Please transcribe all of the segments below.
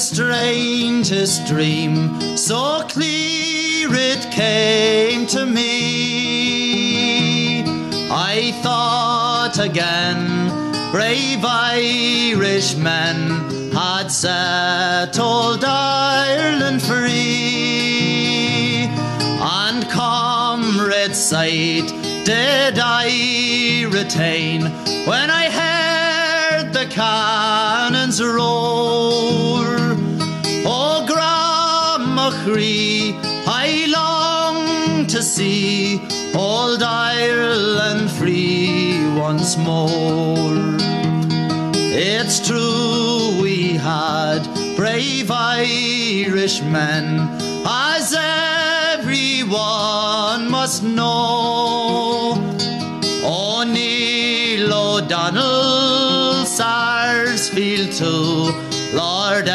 strangest dream, so clear it came to me. I thought again, brave Irishmen had set old Ireland free, and comrade sight did I retain when I heard the cannons roar. Oh, I long to see old Ireland free once more. It's true we had brave Irishmen, as everyone must know. O'Neill O'Donnell, Sarsfield too, Lord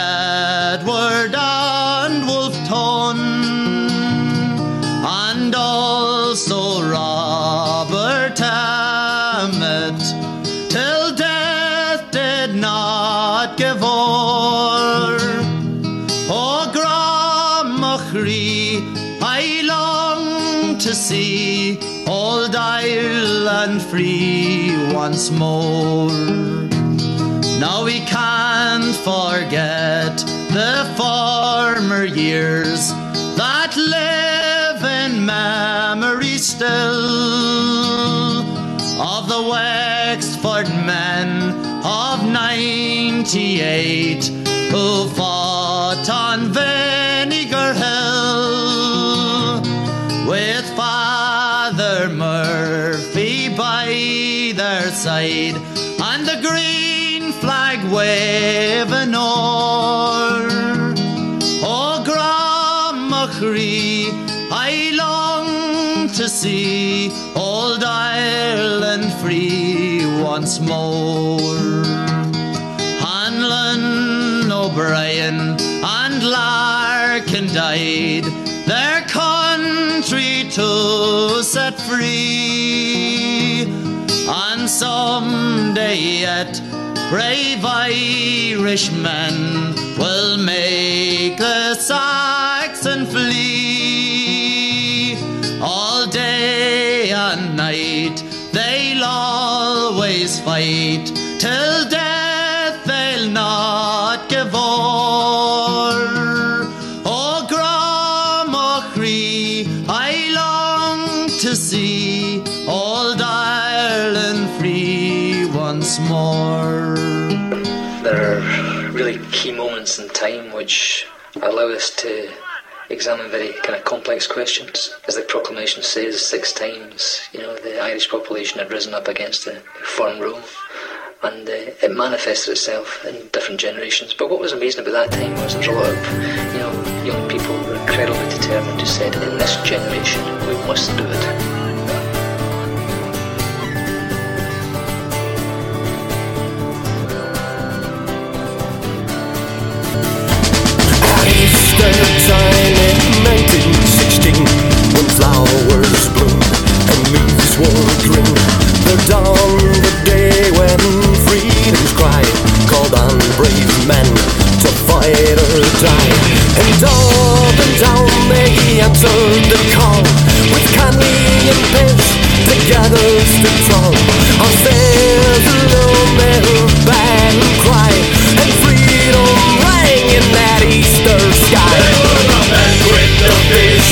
once more. Now we can't forget the former years that live in memory still of the Wexford men of 98 who fought on side and the green flag waving o'er. Oh, I long to see old Ireland free once more. Hanlon, O'Brien, and Larkin died, their country to set free. Someday yet, brave Irishmen will make the Saxon flee. All day and night they'll always fight time which allow us to examine very kind of complex questions. As the proclamation says, six times, you know, the Irish population had risen up against the foreign rule. And uh, it manifested itself in different generations. But what was amazing about that time was there was a lot of, you know, young people were incredibly determined who said, in this generation, we must do it. Green. The dawn, the day when freedom's cry Called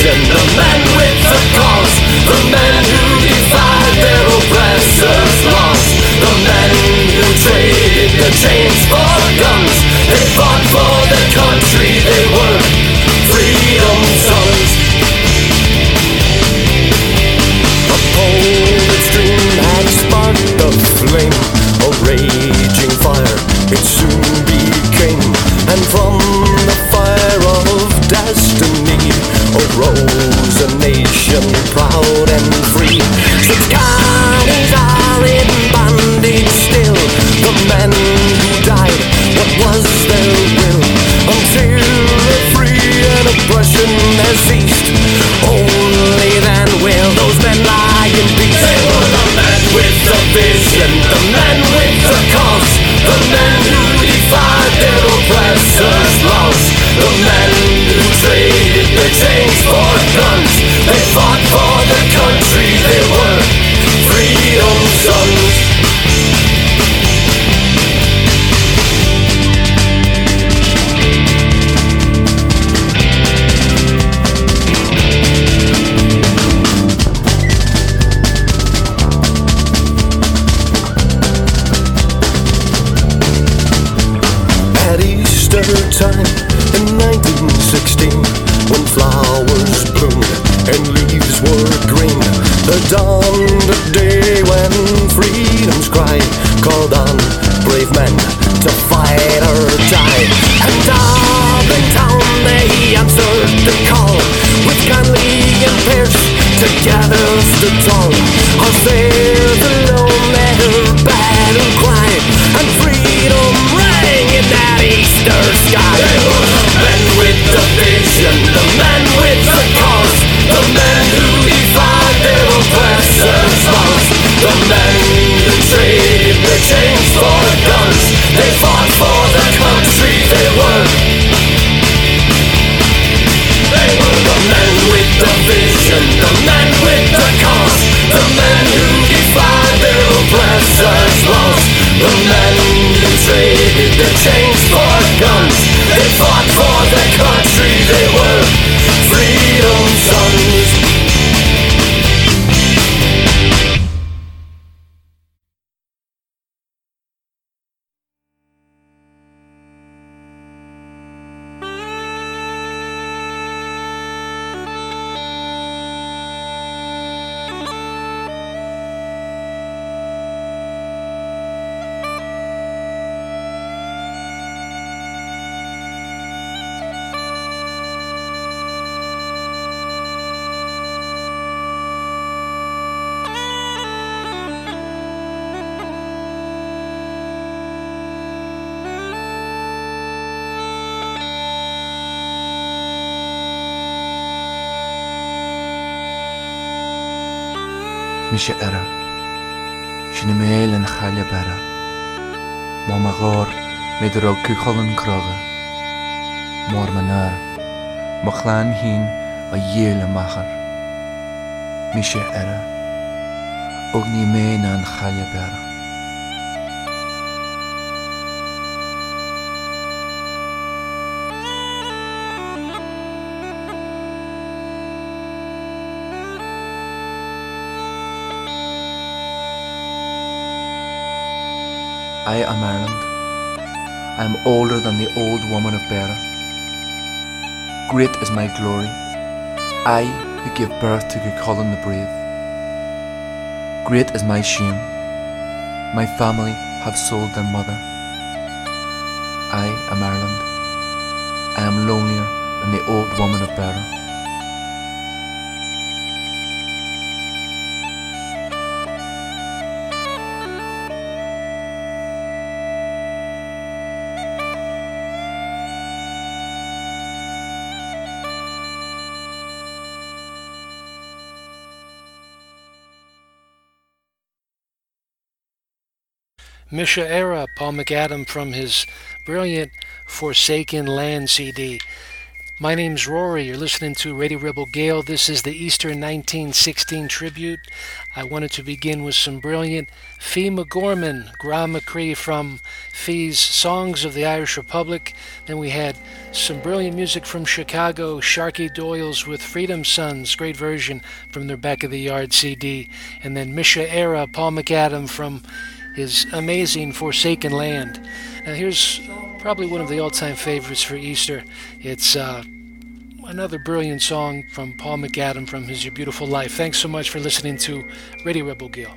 vision, the men with the cause The men who defied their oppressors' laws The men who traded the chains for guns. They fought for their country, they were freedom's sons. A poet's dream had sparked a flame A raging fire. It soon became And from Arose a nation proud and free Six counties are in bondage still The men who died, what was their will? Until the free and oppression has ceased Only then will those men lie in peace They were the men with the vision The men with the cause The men who defied their oppressors' laws the green traded their chains for guns. They fought for méidir ó cucholan croga Mór man Má hín a dhéle machar Mise ara Og ní mé an chaile bara I am Ireland. I am older than the old woman of Beara. Great is my glory. I who gave birth to Cuchulainn the brave. Great is my shame. My family have sold their mother. I am Ireland. I am lonelier than the old woman of Beara. Mise Éire, Paul McAdam from his brilliant Forsaken Land CD. My name's Rory. You're listening to Radio Rebel Gael. This is the Easter 1916 tribute. I wanted to begin with some brilliant Fee McGorman, Graham McCree from Fee's Songs of the Irish Republic. Then we had some brilliant music from Chicago, Sharky Doyle's with Freedom Sons, great version from their Back of the Yard CD. And then Mise Éire, Paul McAdam from his amazing Forsaken Land. Now, here's probably one of the all time favorites for Easter. It's uh, another brilliant song from Paul McAdam from his Your Beautiful Life. Thanks so much for listening to Radio Rebel Gael.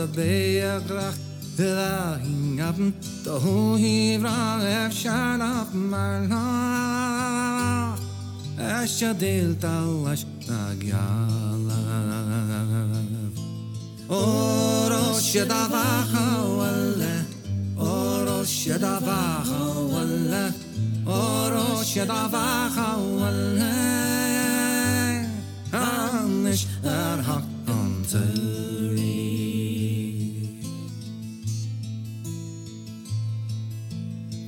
da begrach da hingabn da hu hi vrach efshan af mal ha Asja talash tagjalav Orosja davaha walle Orosja davaha walle Orosja davaha walle Anish er hak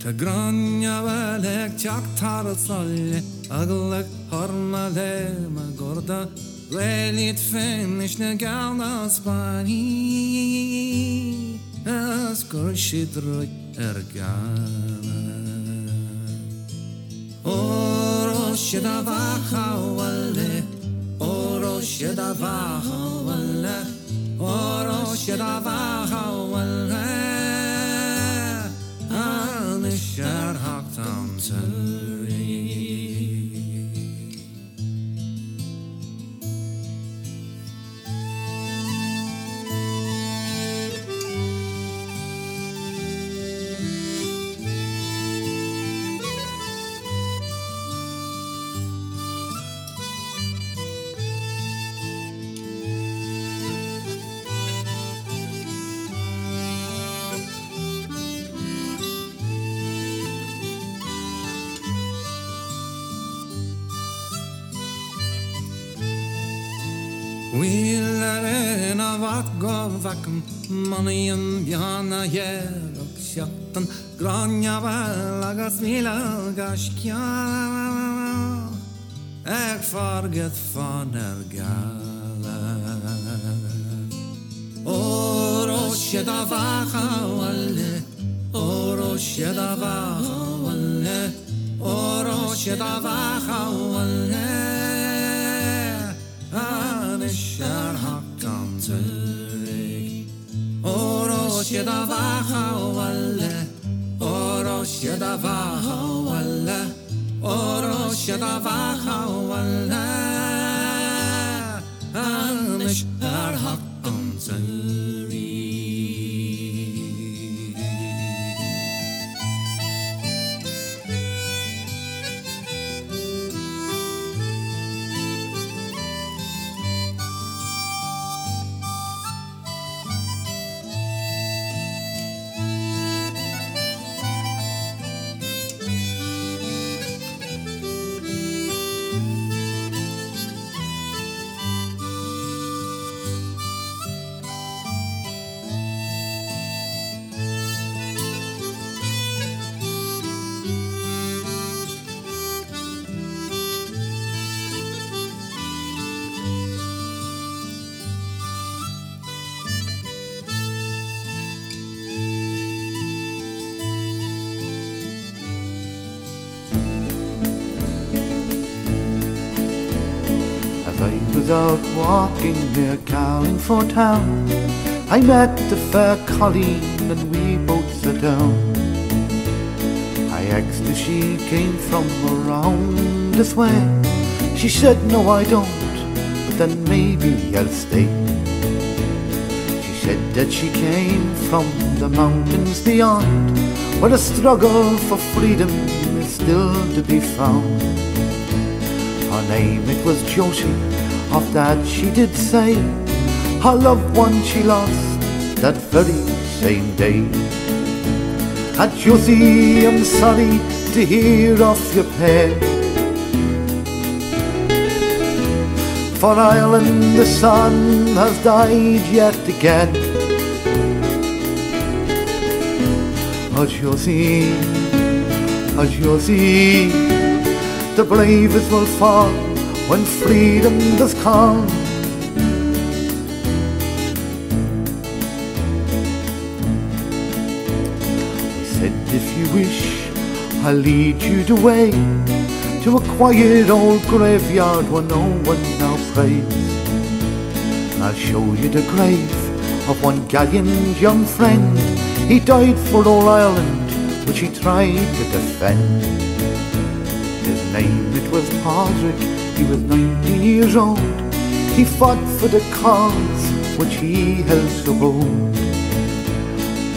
Të granja vëlek qak të harët salje Aglag horma lema gorda Velit finish ne galna spani Askur shidruk ergana Oro shidava khawale Oro shidava khawale Oro shidava khawale bjana gjer og kjatten Granja valaga smila gaskja Eg farget faner gala. Oro sheda vaha walle Oro sheda vaha walle Oro sheda vaha Oro sheda vaha walle Oro sheda vaha walle Oro sheda vaha walle Anishar hakkan turi walking near Carlingford town, I met the fair Colleen and we both sat down. I asked if she came from around this way. She said, No, I don't, but then maybe I'll stay. She said that she came from the mountains beyond, where the struggle for freedom is still to be found. Her name it was Josie, of that she did say, her loved one she lost that very same day. And Josie, I'm sorry to hear of your pain. For Ireland the sun has died yet again. Oh Josie, oh Josie, the bravest will fall when freedom does come. He said, if you wish, I'll lead you the way to a quiet old graveyard where no one now prays. I'll show you the grave of one gallant young friend. He died for all Ireland, which he tried to defend. His name it was Padraig, he was 19 years old. He fought for the cause which he held so bold.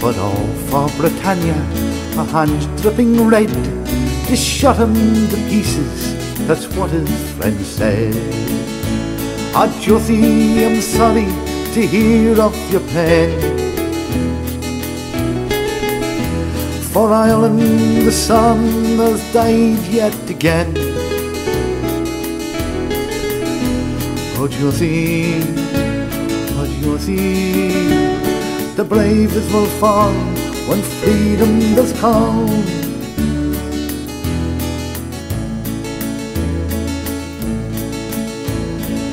But all for Britannia, a hand dripping red, they shot him to pieces, that's what his friend said. Ah, Josie, I'm sorry to hear of your pain. For Ireland the sun has died yet again. But you see, but you see, the bravest will fall when freedom does come.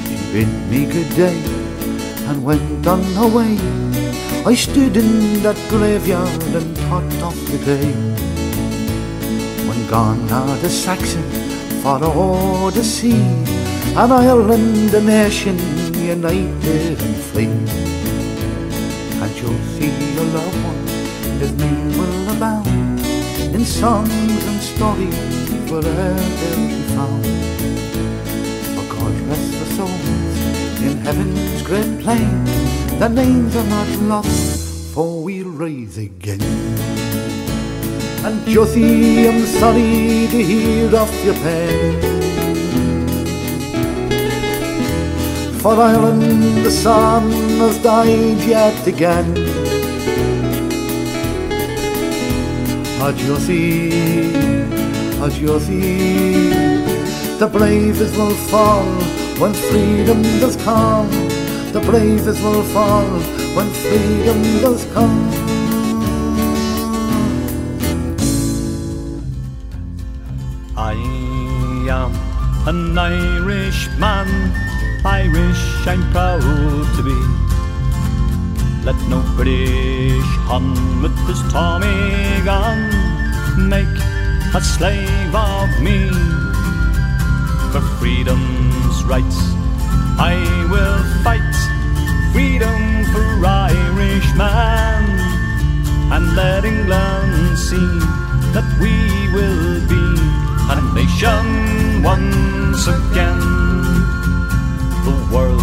She bid me good day and went on her way. I stood in that graveyard and thought of the day when gone are the Saxons for o'er the sea, and Ireland a nation united and free. And you'll see your loved one, his name will abound in songs and stories wherever they'll found. For God rest their souls in heaven's great plain, their names are not lost, for we'll rise again. And Josie, I'm sorry to hear of your pain. For Ireland the sun has died yet again. Josie, ah, Josie, the bravest will fall when freedom does come. The bravest will fall when freedom does come. I am an Irishman, Irish I'm proud to be. Let no British Hun with his Tommy gun make a slave of me. For freedom's rights, I will fight. Freedom for Irishmen, and let England see that we will be a nation once again. The world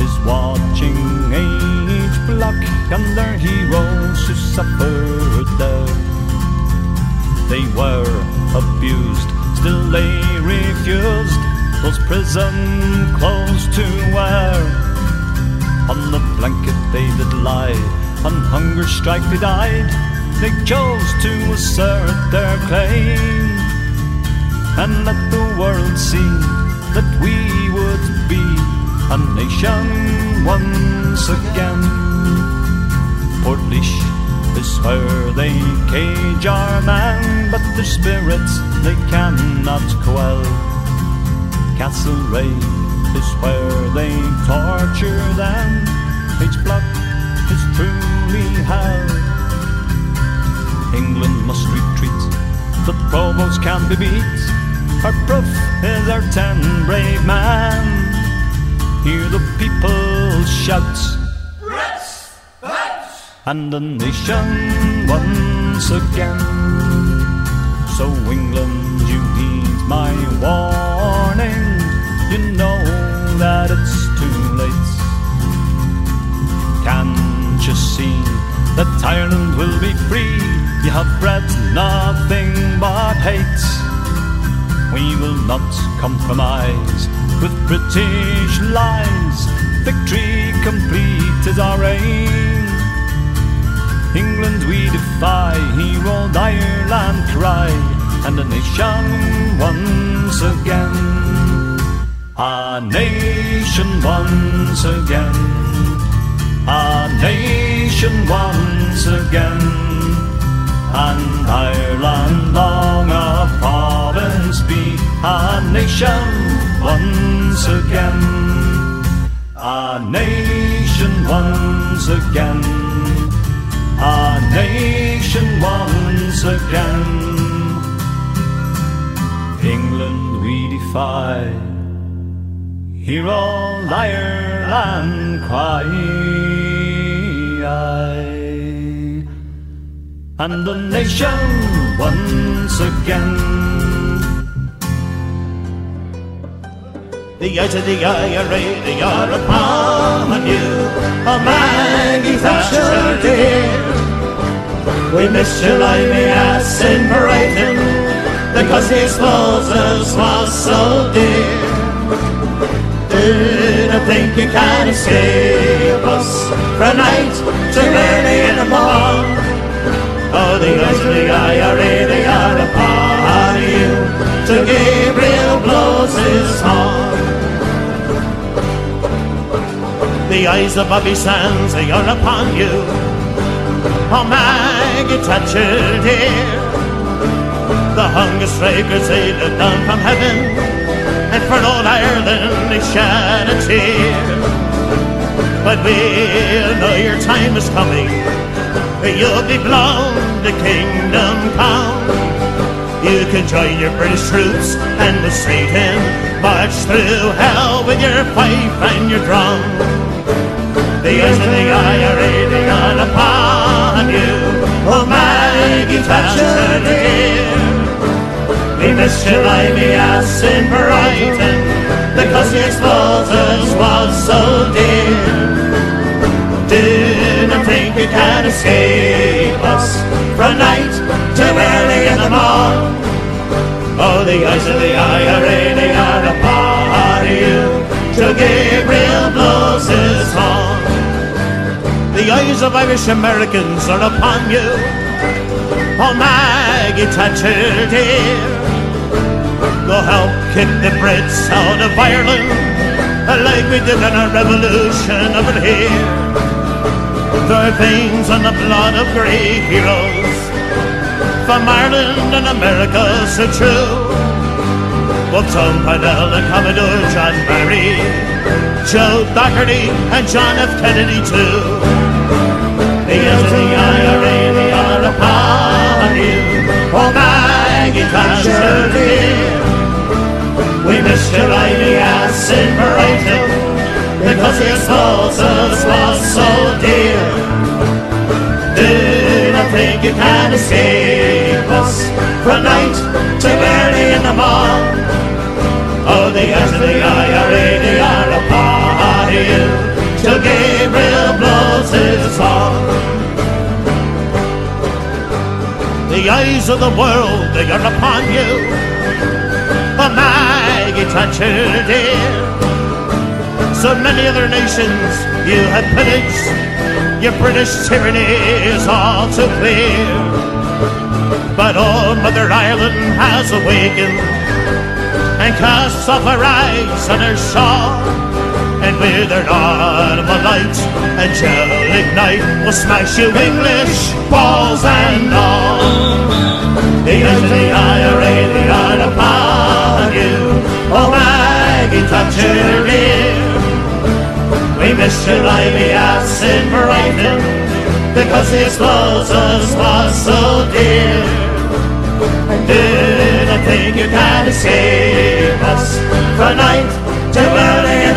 is watching each block and their heroes who suffered there. They were abused, still they refused those prison clothes to wear. On the blanket they did lie, on hunger strike they died. They chose to assert their claim and let the world see that we a nation once again. Portlaoise is where they cage our men, but their spirits they cannot quell. Castlereagh is where they torture them. Each block is truly hell. England must retreat. The Provos can't be beat. Our proof is our ten brave men. Hear the people shout. And the nation once again. So England, you heed my warning. You know that it's too late. Can't you see that Ireland will be free? You have bred nothing but hate. We will not compromise with British lines. Victory complete is our aim. England we defy, hear old Ireland cry, and a nation once again. A nation once again. A nation once again. And Ireland long a province be a nation once again. Our nation once again. Our nation once again. England we defy. Hear all Ireland cry. And the nation once again. The eyes of the IRA, they are upon you. Oh, Maggie Thatcher, dear. We miss you like the ass in Brighton because the explosives was so dear. Didn't think you can escape us a night to early in the morning. Oh, the eyes of the IRA, they are upon you. To Gabriel blows his horn. The eyes of Bobby Sands, are upon you. Oh, Maggie Thatcher, dear. The hunger strikers, they look down from heaven. And for old Ireland, they shed a tear. But we'll know your time is coming. You'll be blown to kingdom come. You can join your British troops and with Satan march through hell with your fife and your drum. The they are upon you. Oh, Maggie Thatcher, dear. We missed your lively ass in Brighton because the explosives was so dear. Not think you can escape us from night till early in the morn. Oh, the eyes of the IRA, they are upon you till Gabriel blows his horn. The eyes of Irish Americans are upon you. Oh, Maggie Thatcher, dear. Go help kick the Brits out of Ireland like we did in our revolution over here. There are veins on the blood of great heroes from Ireland and America so true. Both Tom Parnell and Commodore John Barry, Joe Doherty and John F. Kennedy too. The of the they are upon you. Oh, Maggie Thatcher, dear. We missed your ivy ass in Brighton because the explosives was so dear. Do not think you can escape us from night to early in the morn. Oh, the of the they are upon you till Gabriel blows his horn. The eyes of the world, they are upon you. Oh, Maggie Thatcher, dear. So many other nations you have pillaged. Your British tyranny is all too clear. But old Mother Ireland has awakened and casts off her eyes and her shawl. And with her normal light and gel ignite, will smash you English balls and all. The eyes of the IRA, are upon you. Oh, Maggie Thatcher, dear. We miss your lively ass in Brighton because the explosives was so dear. And did I think you can escape us from night till early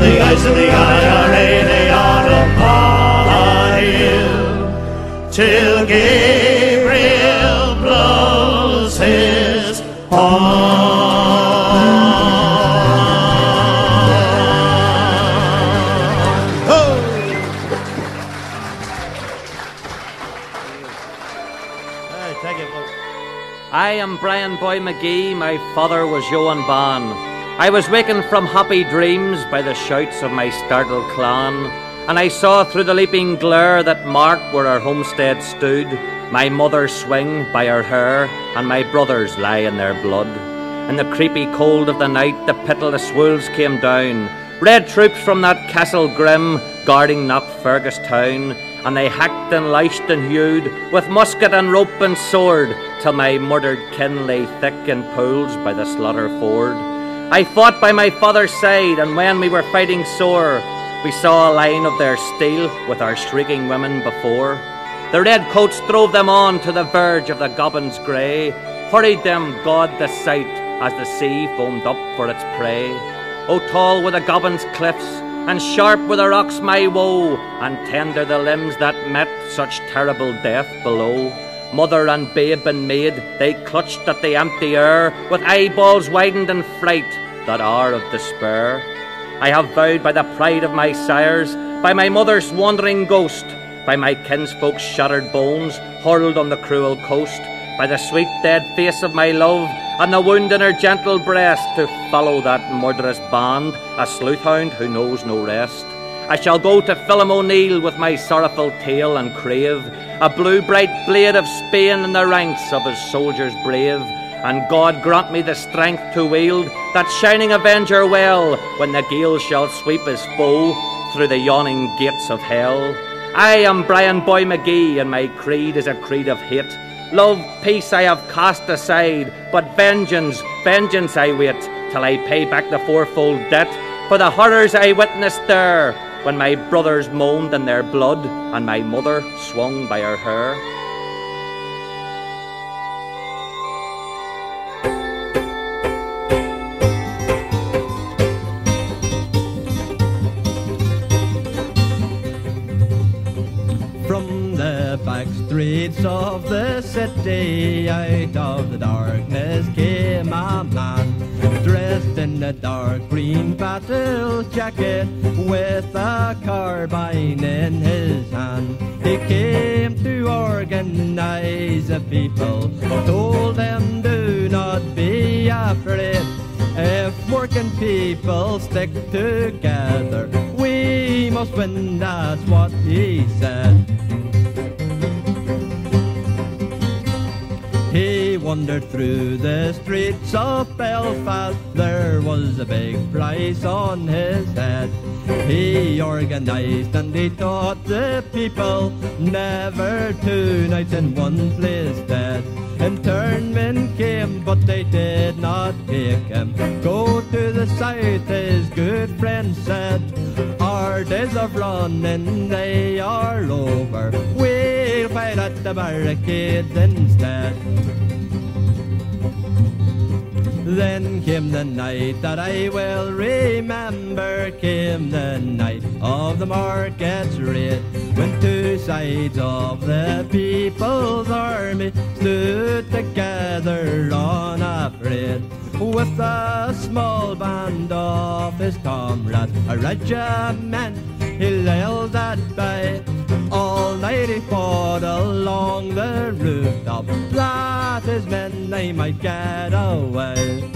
the eyes of the IRA, they are upon you till Gabriel blows his horn. Oh! Hey, thank you. I am Brian Boy McGee. My father was Johan Ban. I was wakened from happy dreams by the shouts of my startled clan, and I saw through the leaping glare that marked where our homestead stood, my mother swing by her hair, and my brothers lie in their blood. In the creepy cold of the night, the pitiless wolves came down, red troops from that castle grim, guarding that Fergus town, and they hacked and lashed and hewed with musket and rope and sword till my murdered kin lay thick in pools by the slaughter ford. I fought by my father's side, and when we were fighting sore, we saw a line of their steel with our shrieking women before. The red coats drove them on to the verge of the Gobbins grey, hurried them God the sight as the sea foamed up for its prey. O tall were the Gobbins' cliffs, and sharp were the rocks my woe, and tender the limbs that met such terrible death below. Mother and babe and maid, they clutched at the empty air, with eyeballs widened in fright, that hour of despair. I have vowed by the pride of my sires, by my mother's wandering ghost, by my kinsfolk's shattered bones, hurled on the cruel coast, by the sweet dead face of my love, and the wound in her gentle breast, to follow that murderous band, a sleuth hound who knows no rest. I shall go to Phelim O'Neill with my sorrowful tale and crave a blue bright blade of Spain in the ranks of his soldiers brave. And God grant me the strength to wield that shining avenger well when the gale shall sweep his foe through the yawning gates of hell. I am Brian Boy McGee, and my creed is a creed of hate. Love, peace I have cast aside, but vengeance, vengeance I wait till I pay back the fourfold debt for the horrors I witnessed there when my brothers moaned in their blood and my mother swung by her hair. From the back streets of the city, out of the darkness came a man in a dark green battle jacket with a carbine in his hand. He came to organize the people, told them do not be afraid. If working people stick together, we must win, that's what he said. He wandered through the streets of Belfast. There was a big price on his head. He organized and he taught the people never two nights in one place dead. Internment came, but they did not take him. Go to the south, his good friend said. Our days of running, they are over. We'll fight at the barricades instead. Then came the night that I will remember, came the night of the market's raid, when two sides of the people's army stood together on a unafraid. With a small band of his comrades, a regiment he held at bay. All night he fought along the rooftop, that his men they might get away.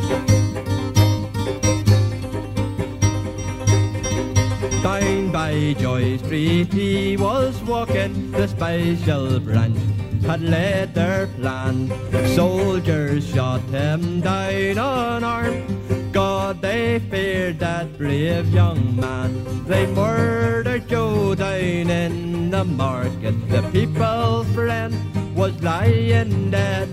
Down by Joy Street he was walking, the special branch had laid their plan. Soldiers shot him down unarmed. God, they feared that brave young man. They murdered Joe in the market. The people's friend was lying dead.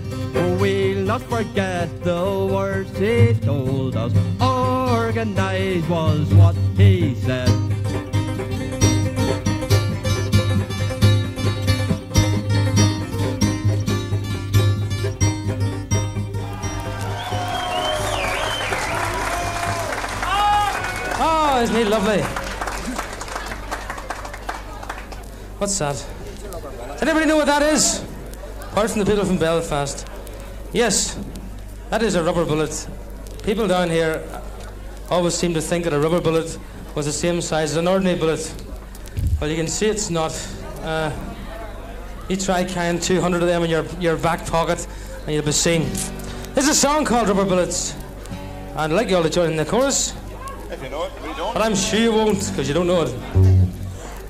We'll not forget the words he told us. Organized was what he said. Oh, isn't he lovely? What's that? Anybody know what that is? Apart from the people from Belfast. Yes, that is a rubber bullet. People down here always seem to think that a rubber bullet was the same size as an ordinary bullet. Well, you can see it's not. Uh, you try carrying 200 of them in your, your back pocket and you'll be seen. There's a song called Rubber Bullets. And I'd like you all to join in the chorus. If you know it, we don't. But I'm sure you won't, because you don't know it.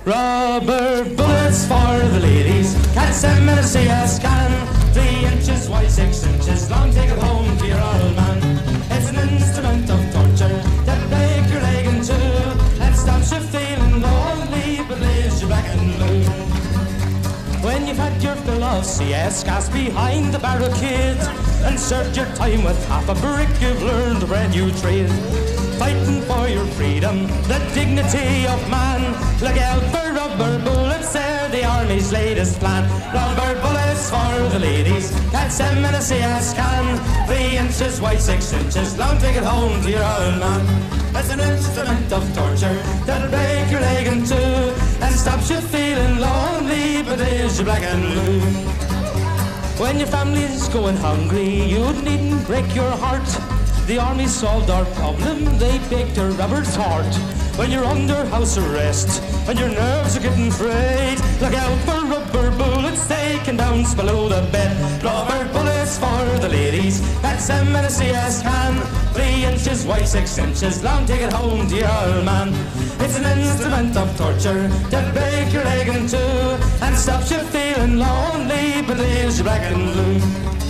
Rubber bullets for the ladies. Catch them in a CS can. Three inches wide, six inches long. Take it home to your old man. Of CS gas behind the barricade and served your time with half a brick, you've learned a brand new trade. Fighting for your freedom, the dignity of man. For rubber bullets, they're the army's latest plan. Rubber bullets for the ladies, catch them in a CS can. Three inches wide, six inches long, take it home to your old man. It's an instrument of torture that'll break your leg in two and stops you feeling lonely, but leaves you black and blue. When your family's going hungry, you needn't break your heart. The army solved our problem, they baked a rubber tart. When you're under house arrest and your nerves are getting frayed, look out for rubber bullets, they can bounce below the bed. Rubber bullets for the ladies. That's a CS can. Three inches wide, six inches long. Take it home your old man. It's an instrument of torture to break your leg in two and stops you feeling lonely, but leaves you black and blue.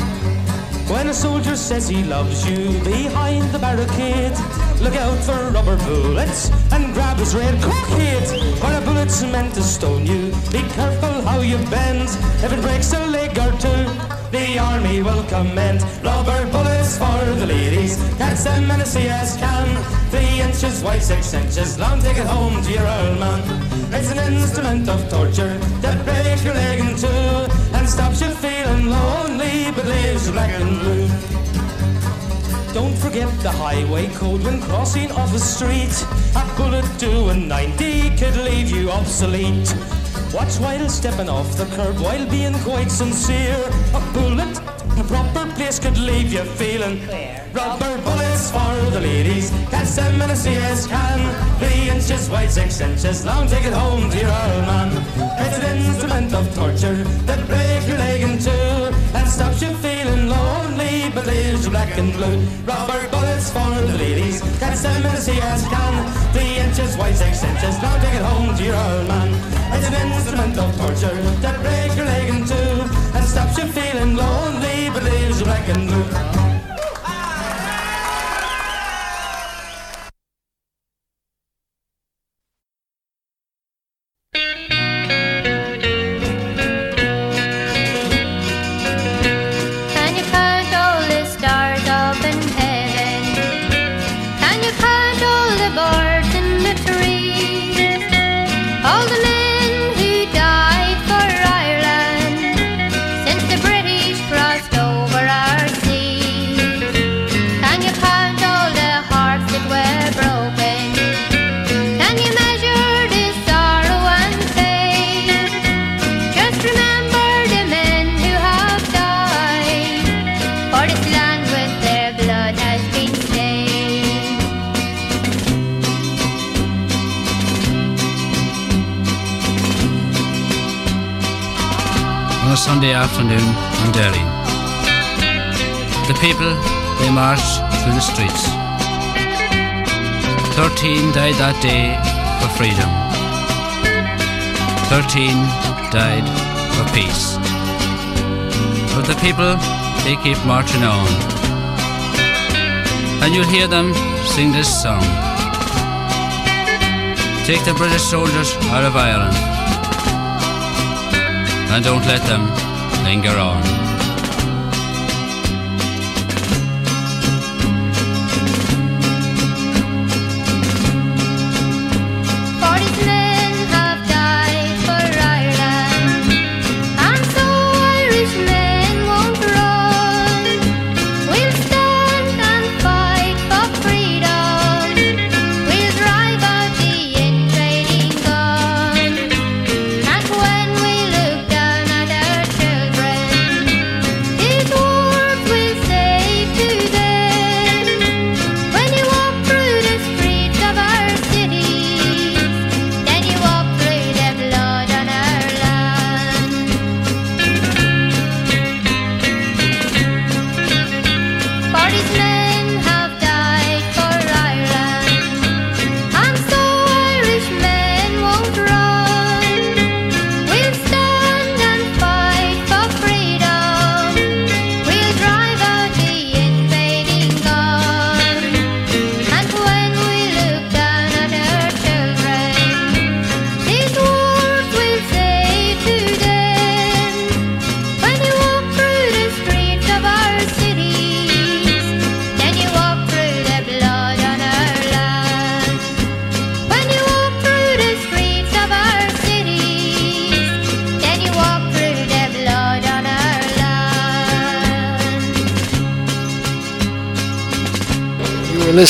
When a soldier says he loves you behind the barricade, look out for rubber bullets and grab his red cockade. Bullet's meant to stone you, be careful how you bend. If it breaks a leg or two, the army will commend. Rubber bullets for the ladies, catch them in a CS can. Three inches wide, six inches long, take it home to your old man. It's an instrument of torture that breaks your leg in two and stops you feeling lonely, but leaves you black and blue. Don't forget the highway code when crossing off a street. A bullet doing 90 could leave you obsolete. Watch while stepping off the curb while being quite sincere. A bullet, a proper place could leave you feeling Rubber bullets for the ladies, catch them in a CS can. Three inches wide, six inches long, take it home to your old man. It's an instrument of torture that breaks your leg in two and stops you feeling leaves black and blue. Rubber bullets for the ladies, catch them in a CS can. Three inches wide, six inches long, take it home to your old man. It's an instrument of torture that breaks your leg in two and stops you feeling lonely, but leaves you black and blue. Sunday afternoon in Derry. The people, they marched through the streets. Thirteen died that day for freedom. Thirteen died for peace. But the people, they keep marching on. And you'll hear them sing this song. Take the British soldiers out of Ireland and don't let them linger on.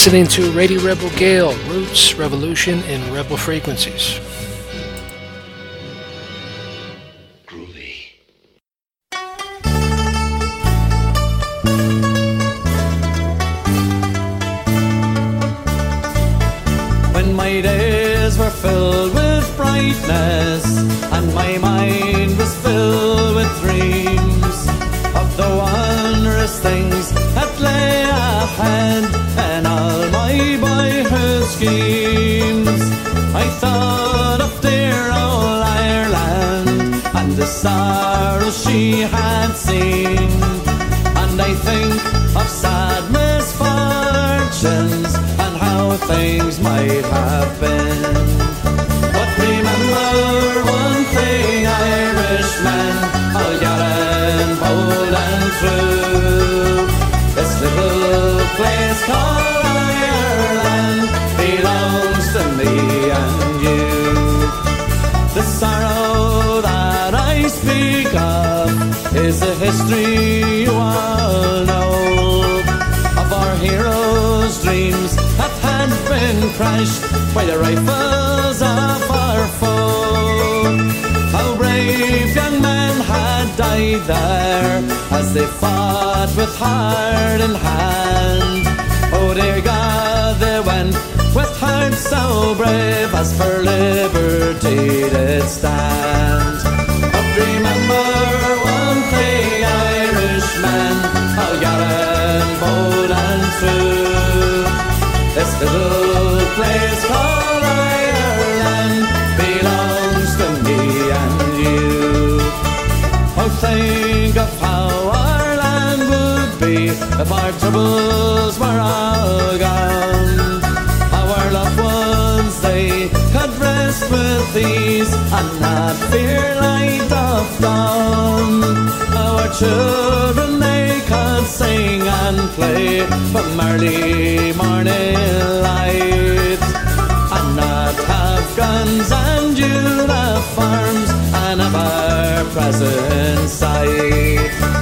Listening to Radio Rebel Gael, Roots, Revolution, and Rebel Frequencies. There as they fought with heart in hand. Oh dear God, they went with hearts so brave as for liberty did stand. But remember one thing, Irishmen, gallant, bold and true. This little place called be if our troubles were all gone. Our loved ones they could rest with ease and not fear light of dawn. Our children they could sing and play from early morning light and not have guns and uniforms and ever present sight.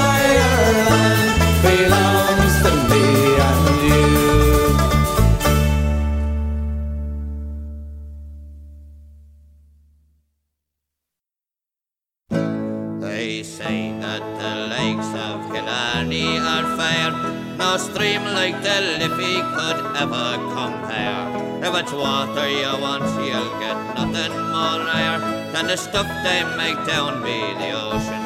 They say that the lakes of Killarney are fair. No stream like the Liffey could ever compare. If it's water you want, you'll get nothing more rare than the stuff they make down by the ocean.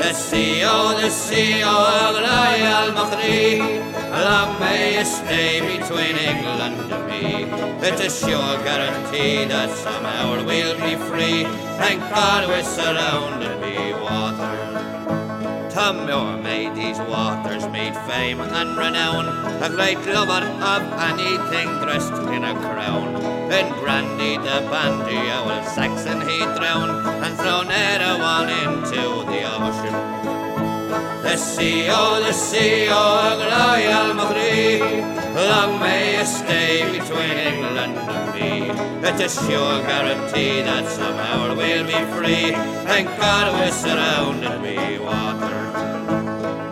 The sea, oh, the sea, oh, Royal Machree, long may stay between England and me. It's a sure guarantee that somehow we'll be free. Thank God we're surrounded by water. Tom Moore made these waters meet fame and renown, a great lover of anything dressed in a crown. In brandy the bandy old Saxon he drowned and thrown everyone into the ocean. The sea, oh, the sea, oh, Royal Machree, long may it stay between England and me. It's a sure guarantee that somehow we'll be free. Thank God we're surrounded by water.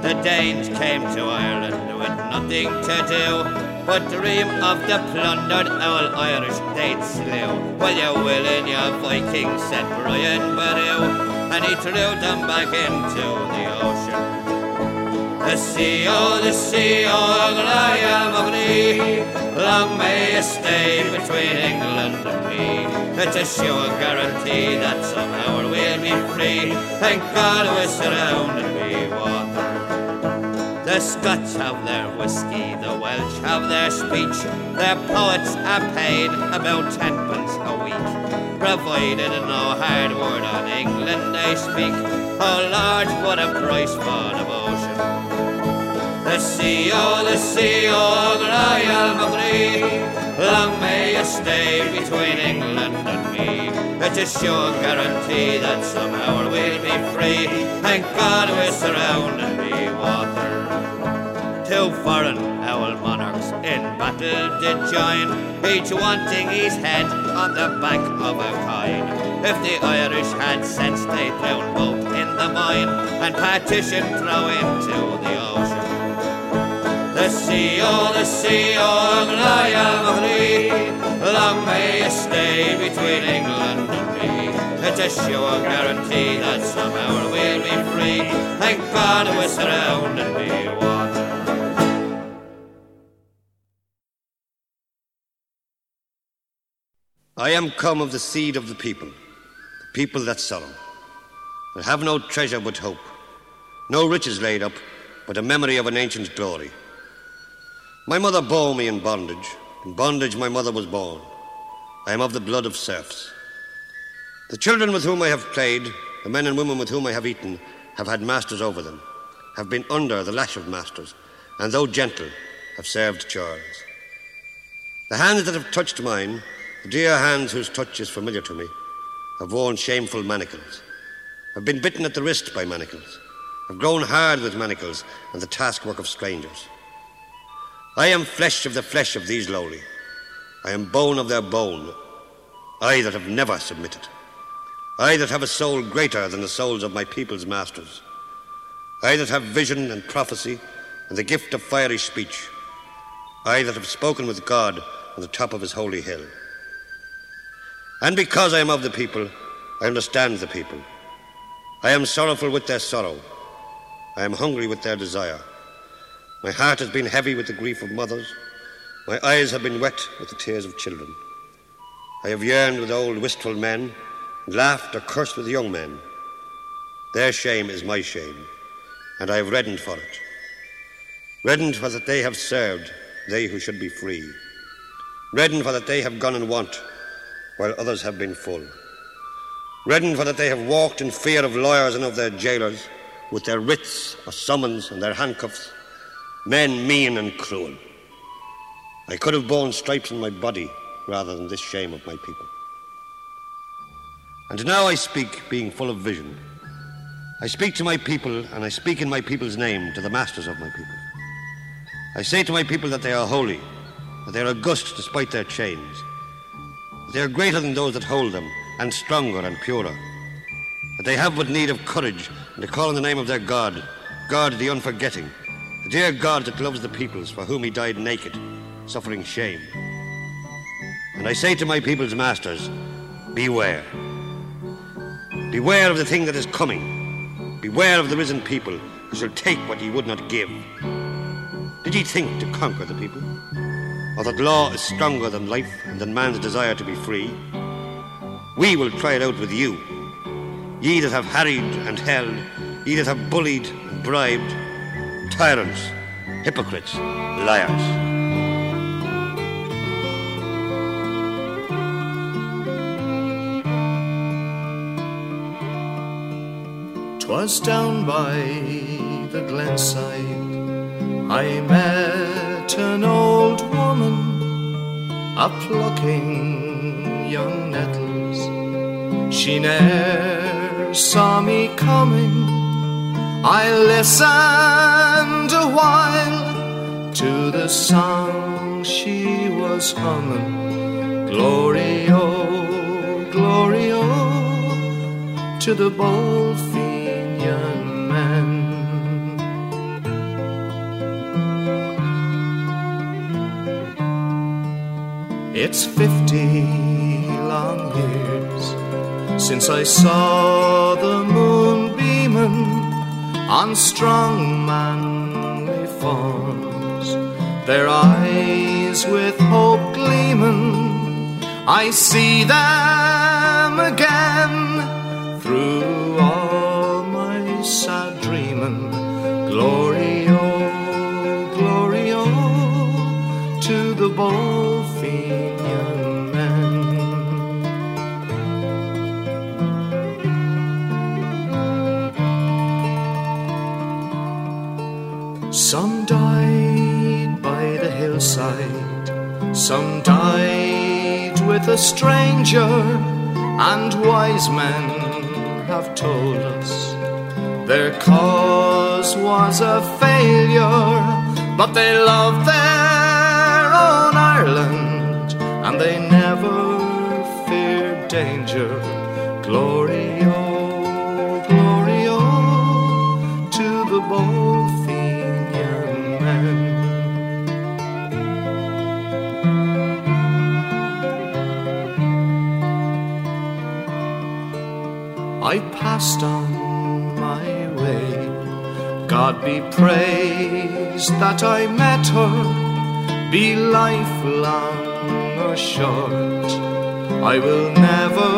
The Danes came to Ireland with nothing to do but dream of the plundered old Irish they'd slew. Well, you will in your Vikings, said Brian Boru, and he threw them back into the ocean. The sea, oh, the sea, oh, Royal Machree, long may it stay between England and me. It's a sure guarantee that somehow we'll be free. Thank God we're surrounded by water. The Scots have their whiskey, the Welsh have their speech. Their poets are paid about tenpence a week, provided no hard word on England they speak. Oh Lord, what a price for devotion! The sea, oh, the sea, oh, Royal Machree, long may it stay between England and me. It's a sure guarantee that somehow we'll be free. Thank God we're surrounded by water. Two foreign owl monarchs in battle did join, each wanting his head on the back of a coin. If the Irish had sense, they'd drown both in the Boyne and partition throw into the ocean. The sea, oh, the sea, oh, Royal Machree, Long may you stay between England and me. It's a sure guarantee that somehow we'll be free. Thank God we're surrounded by water. I am come of the seed of the people, the people that sorrow, that have no treasure but hope, no riches laid up, but a memory of an ancient glory. My mother bore me in bondage. In bondage my mother was born. I am of the blood of serfs. The children with whom I have played, the men and women with whom I have eaten, have had masters over them, have been under the lash of masters, and though gentle, have served chores. The hands that have touched mine, the dear hands whose touch is familiar to me, have worn shameful manacles, have been bitten at the wrist by manacles, have grown hard with manacles and the taskwork of strangers. I am flesh of the flesh of these lowly. I am bone of their bone. I that have never submitted. I that have a soul greater than the souls of my people's masters. I that have vision and prophecy and the gift of fiery speech. I that have spoken with God on the top of his holy hill. And because I am of the people, I understand the people. I am sorrowful with their sorrow. I am hungry with their desire. My heart has been heavy with the grief of mothers. My eyes have been wet with the tears of children. I have yearned with old, wistful men, and laughed or cursed with young men. Their shame is my shame, and I have reddened for it. Reddened for that they have served, they who should be free. Reddened for that they have gone in want, while others have been full. Reddened for that they have walked in fear of lawyers and of their jailers, with their writs or summons and their handcuffs, men mean and cruel. I could have borne stripes on my body rather than this shame of my people. And now I speak, being full of vision. I speak to my people, and I speak in my people's name to the masters of my people. I say to my people that they are holy, that they are august despite their chains, they are greater than those that hold them, and stronger and purer, But they have but need of courage and to call on the name of their God, God the unforgetting, the dear God that loves the peoples for whom he died naked, suffering shame. And I say to my people's masters, beware. Beware of the thing that is coming. Beware of the risen people who shall take what ye would not give. Did ye think to conquer the people? Or that law is stronger than life and than man's desire to be free? We will try it out with you. Ye that have harried and held, ye that have bullied and bribed, tyrants, hypocrites, liars. Twas down by the glen side I met an old woman a plucking young nettles. She ne'er saw me coming. I listened a while to the song she was humming. Glory, oh, glory, oh, to the bold It's fifty long years since I saw the moon beaming on strong manly forms, their eyes with hope gleaming. I see them some died with a stranger, and wise men have told us their cause was a failure, but they loved their passed on my way. God be praised that I met her, be life long or short. I will never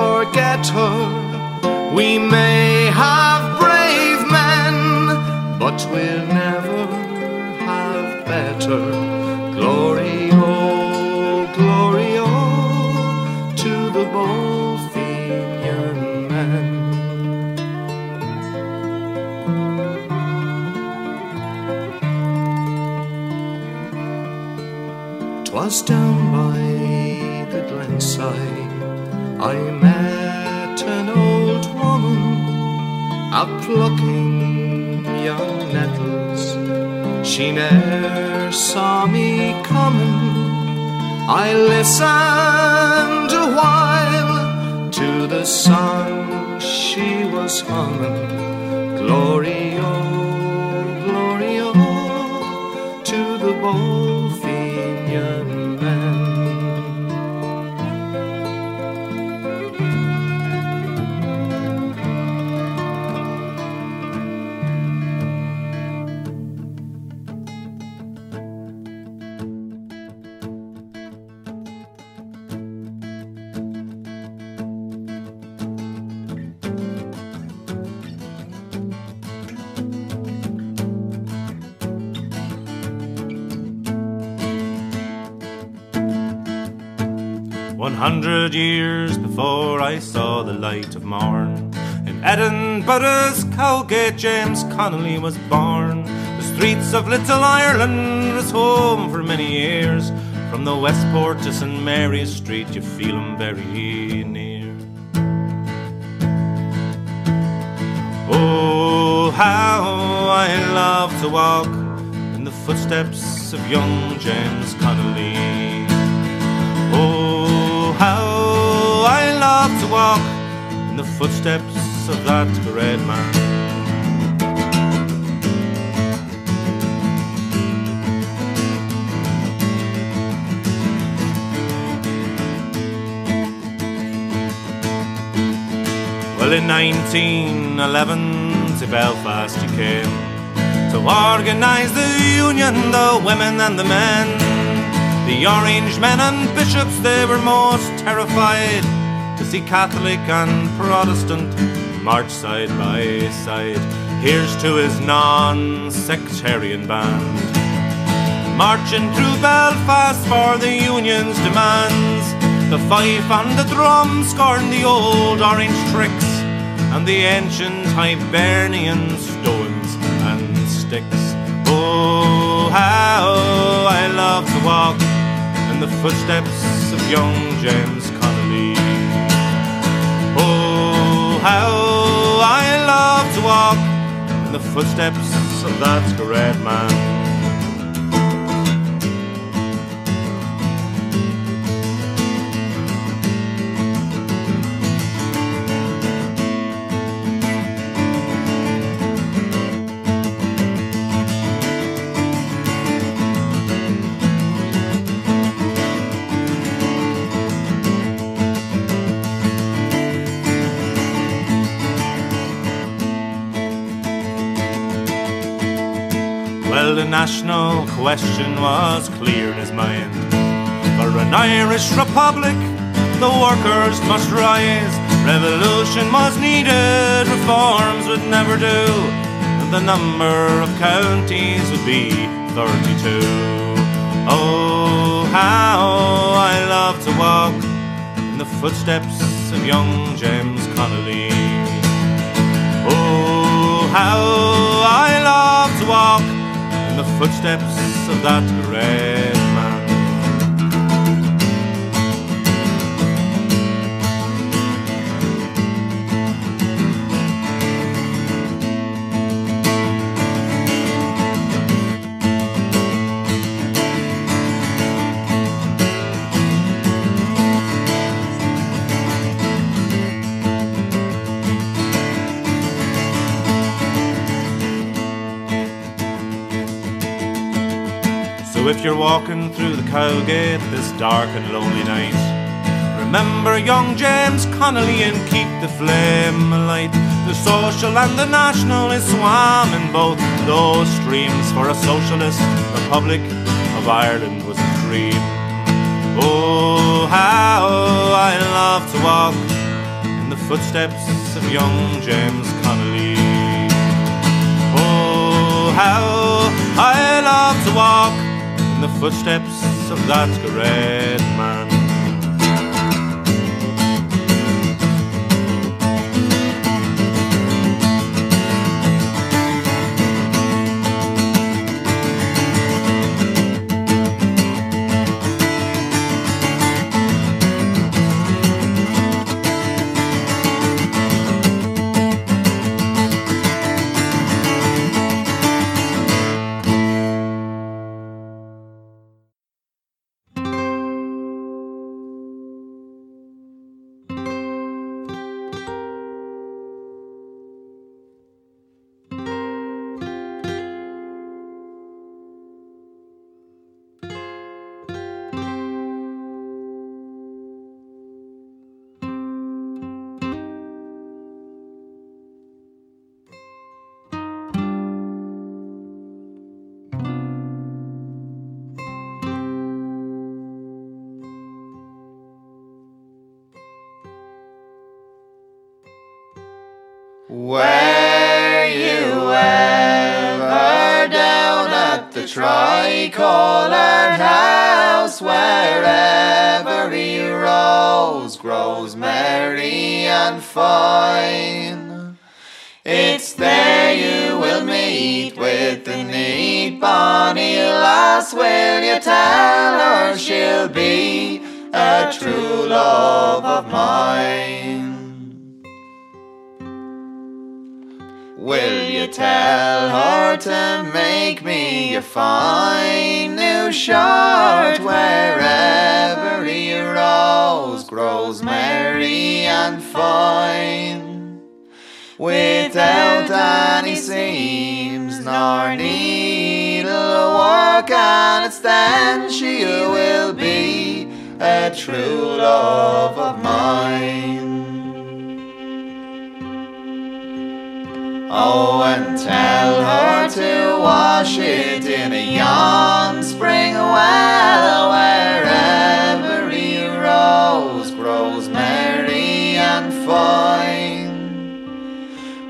forget her. We may have brave men, but we'll never have better. Glory, oh, Twas down by the glenside I met an old woman a plucking young nettles. She ne'er saw me coming. I listened a while to the song she was humming. Glory, oh, years before I saw the light of morn, in Edinburgh's Cowgate, James Connolly was born. The streets of Little Ireland was home for many years. From the Westport to St Mary's Street, you feel 'em very near. Oh, how I love to walk in the footsteps of young James Connolly. Oh, how I love to walk in the footsteps of that great man. Well, in 1911 to Belfast you came to organise the union, the women and the men. The orange men and bishops, they were most terrified see Catholic and Protestant march side by side. Here's to his non sectarian band, marching through Belfast for the union's demands. The fife and the drum scorn the old orange tricks and the ancient Hibernian stones and sticks. Oh, how I love to walk in the footsteps of young James how I love to walk in the footsteps of that great man. National question was clear in his mind. For an Irish republic, the workers must rise. Revolution was needed, reforms would never do. And the number of counties would be 32. Oh, how I love to walk in the footsteps of young James Connolly. Oh, how I love to walk footsteps of that great you're walking through the Cowgate this dark and lonely night, Remember young James Connolly and keep the flame alight. The social and the national is swarming both those streams for a socialist republic of Ireland was a dream. Oh, how I love to walk in the footsteps of young James Connolly. Oh, how I love to walk in the footsteps of that great man. And fine? It's there you will meet with the neat bonny lass. Will you tell her she'll be a true love of mine? Will you tell to make me a fine new shirt where every rose grows merry and fine? Without any seams nor needlework, and it's then she will be a true love of mine. Oh, and tell her to wash it in a yon spring well where every rose grows merry and fine.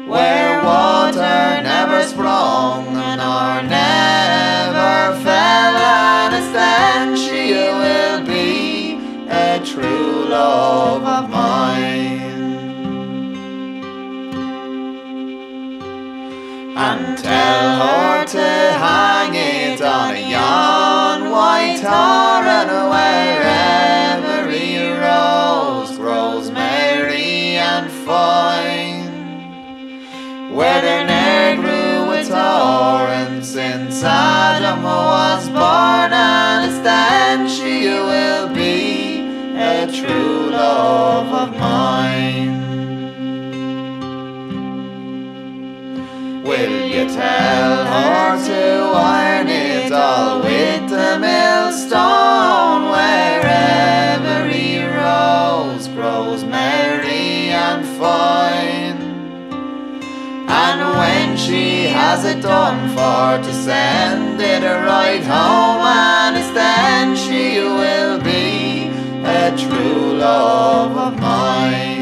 Where water never sprung nor never torrent since was born, and it's then she will be a true love of mine. Will you tell her to iron it all with the millstone where every rose grows merry and fine? And when she has it done for to send it right home, and it's then she will be a true love of mine.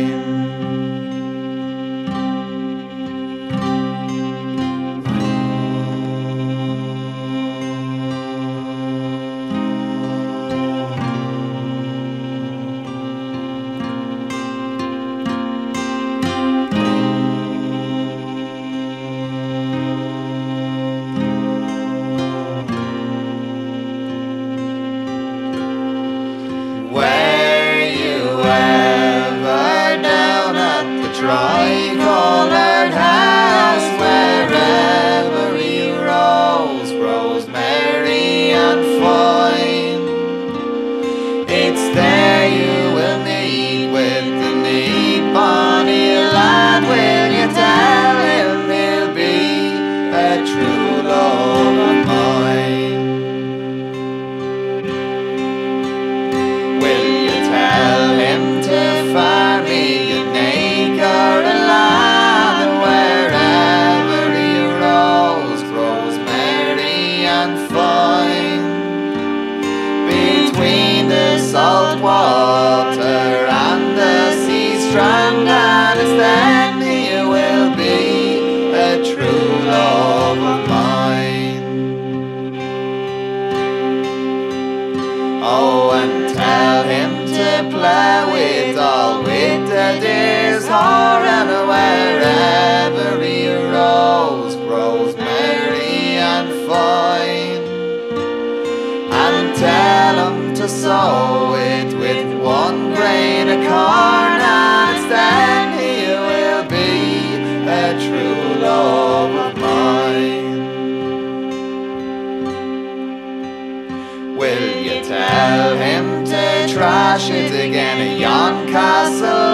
Castle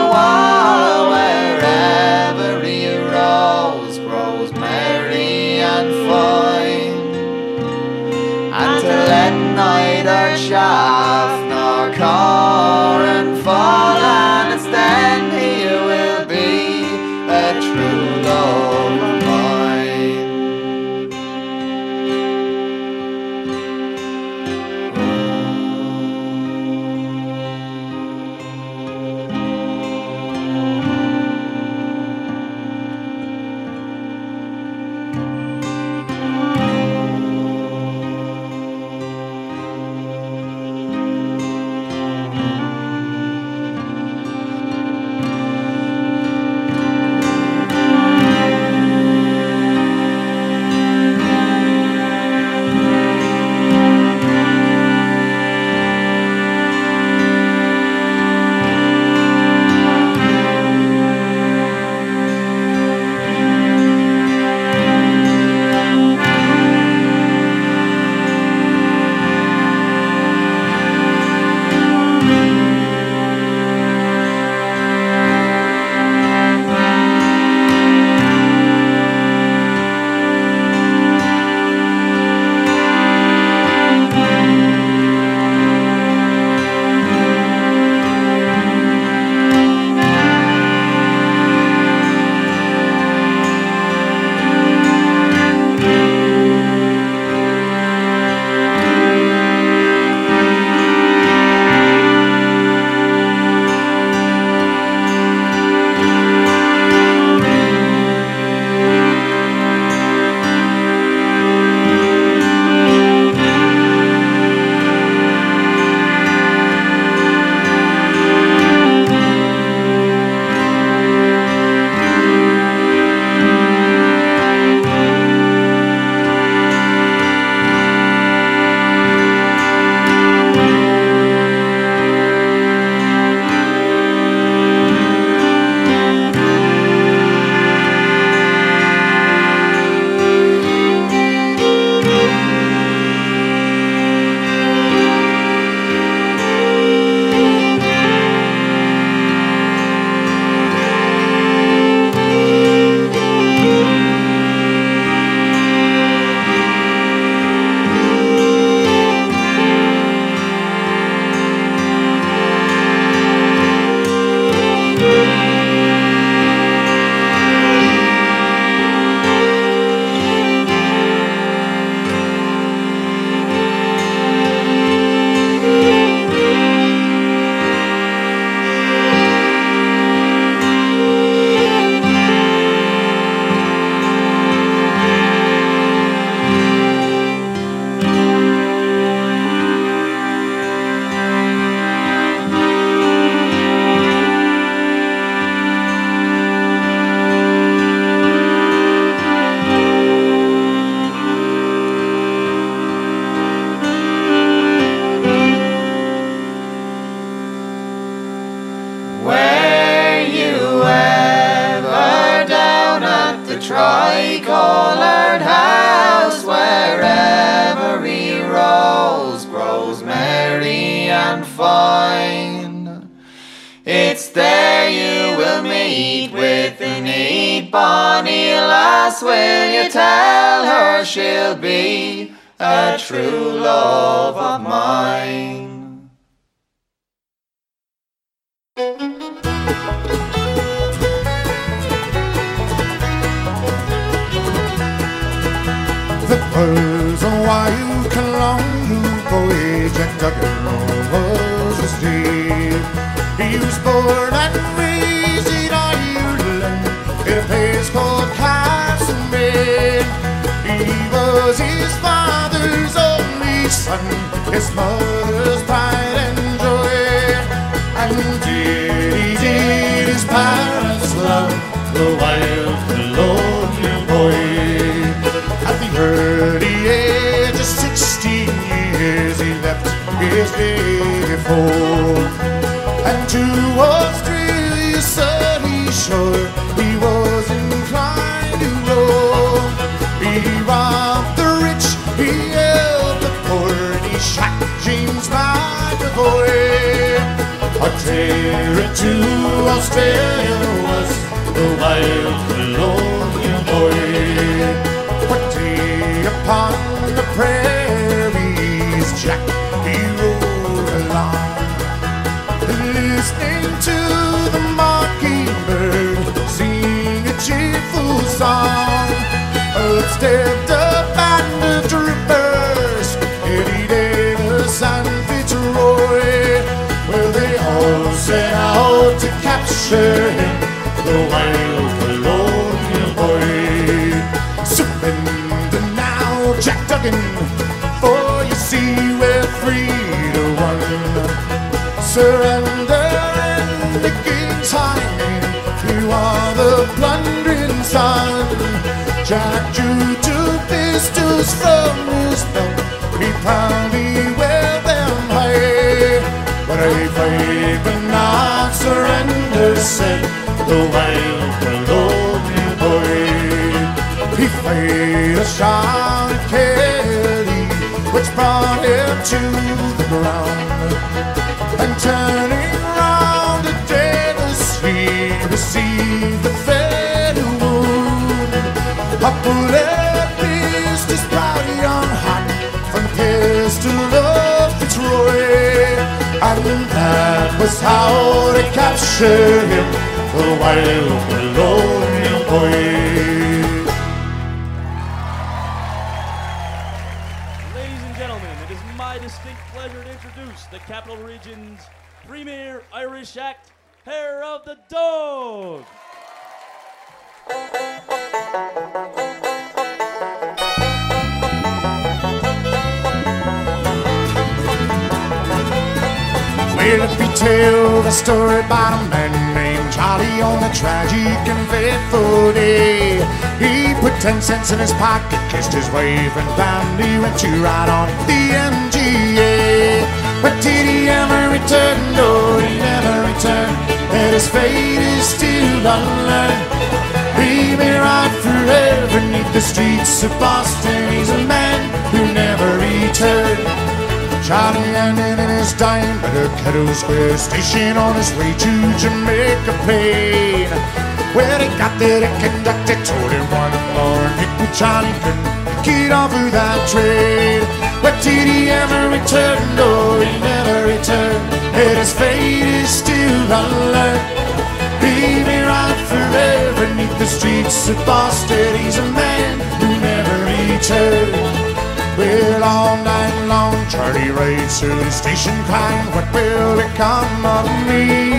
Silly station clown, what will become of me?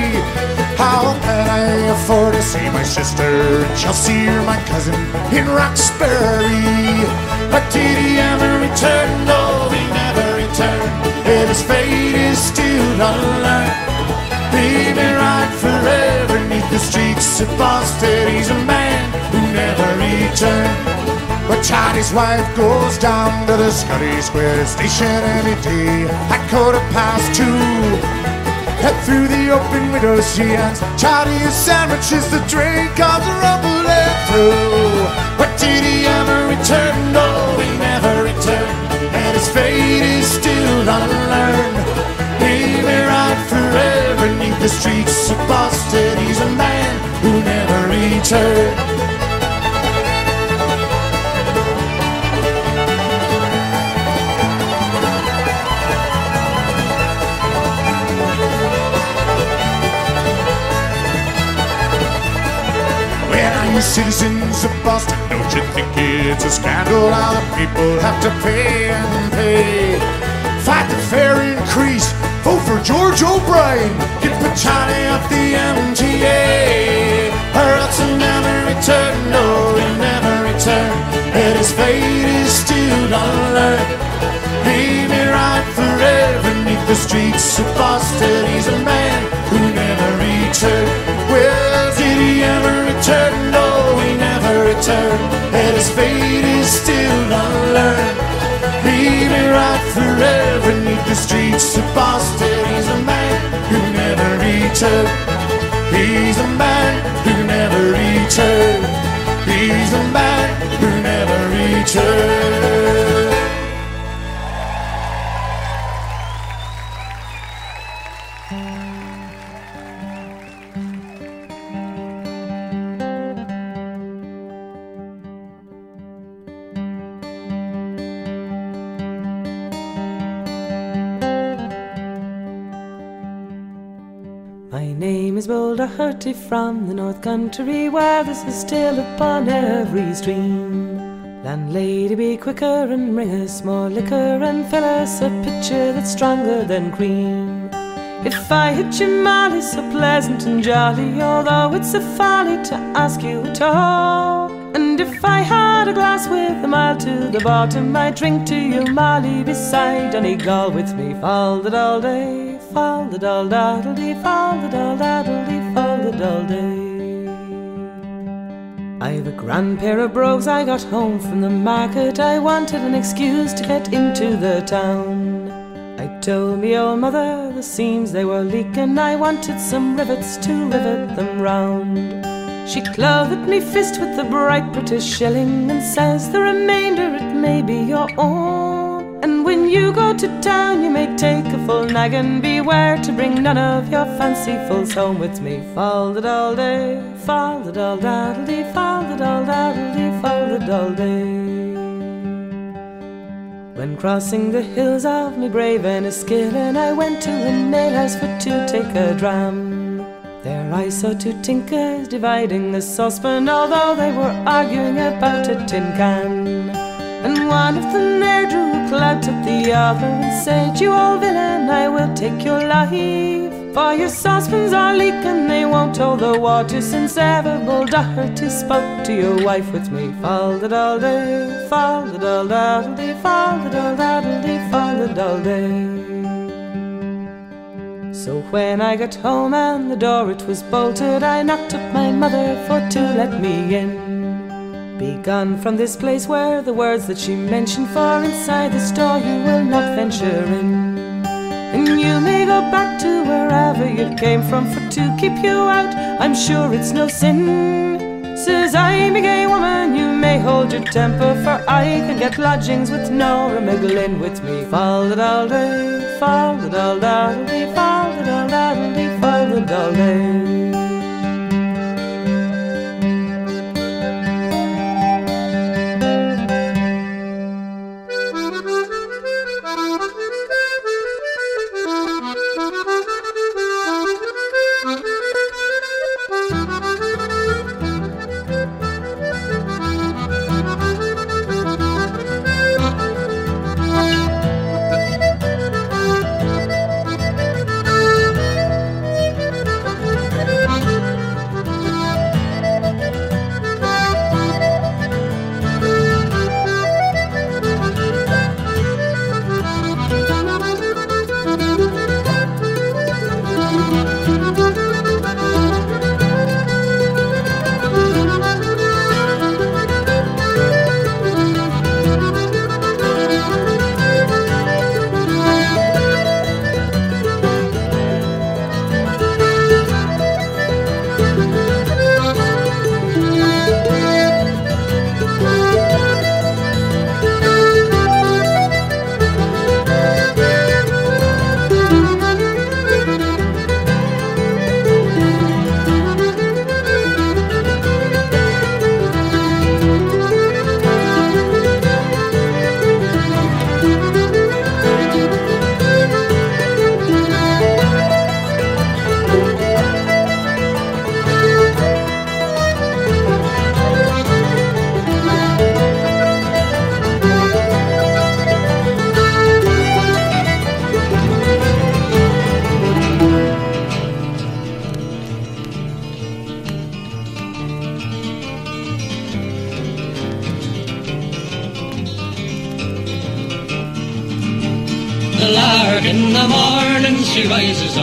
How can I afford to see my sister Chelsea or my cousin in Roxbury? But did he ever return? No, he never returned. If his fate is still unlearned, he may ride forever neath the streets of Boston. But Charlie's wife goes down to the Scollay Square station any day. At quarter past two. Head through the open window she hands Charlie's sandwiches, the train comes rumbling through. But did he ever return? No, he never returned. And his fate is still unlearned. He may ride forever neath the streets of Boston. He's a man who never returned. the citizens of Boston, don't you think it's a scandal how the people have to pay and pay? Fight the fare increase, vote for George O'Brien, get Pachani off the MTA. Hurts will never return, no, he never return, and his fate is still unlearned. He may ride forever beneath the streets of Boston, he's a man who never returned. Never. And his fate is still unlearned. May ride forever neath the streets of Boston. He's a man who never returned. He's a man who never returned. He's a man who never returned. From the North Country, where there's a still upon every stream. Landlady, be quicker and bring us more liquor and fill us a pitcher that's stronger than cream. If I hit you, Molly, so pleasant and jolly, although it's a folly to ask you at all. And if I had a glass with a mile to the bottom, I'd drink to you, Molly, beside Donegal with me. Fall the dull day, fall the dull daddle fall the dull daddle fall the dull day. I've a grand pair of brogues I got home from the market. I wanted an excuse to get into the town. I told me old mother the seams they were leaking. I wanted some rivets to rivet them round. She clothed me fist with the bright British shilling and says the remainder it may be your own. And when you go to town, you may take a full nag and beware to bring none of your fancifuls home with me. Fall the dull day, fall dull daddle dee, fall dull daddle dee, fall the dull day. When crossing the hills of my brave Enniskillen, I went to a nailhouse for to take a dram. There I saw two tinkers dividing a saucepan, although they were arguing about a tin can. And one of them there drew clout at the other and said, You old villain, I will take your life. For your saucepans are leaking, they won't hold the water since ever Bull Doherty spoke to your wife with me. Fall the dull day, fall the dull daddle dee, fall the dull daddle dee, fall the dull day. So when I got home and the door it was bolted, I knocked up my mother for to let me in. Be gone from this place where the words that she mentioned, for inside this door you will not venture in. And you may go back to wherever you came from, for to keep you out, I'm sure it's no sin. Says I'm a gay woman, you may hold your temper, for I can get lodgings with Nora Miglin with me. Fall the dull day, fall the dull daddle dee, fall the dull daddle fall the day.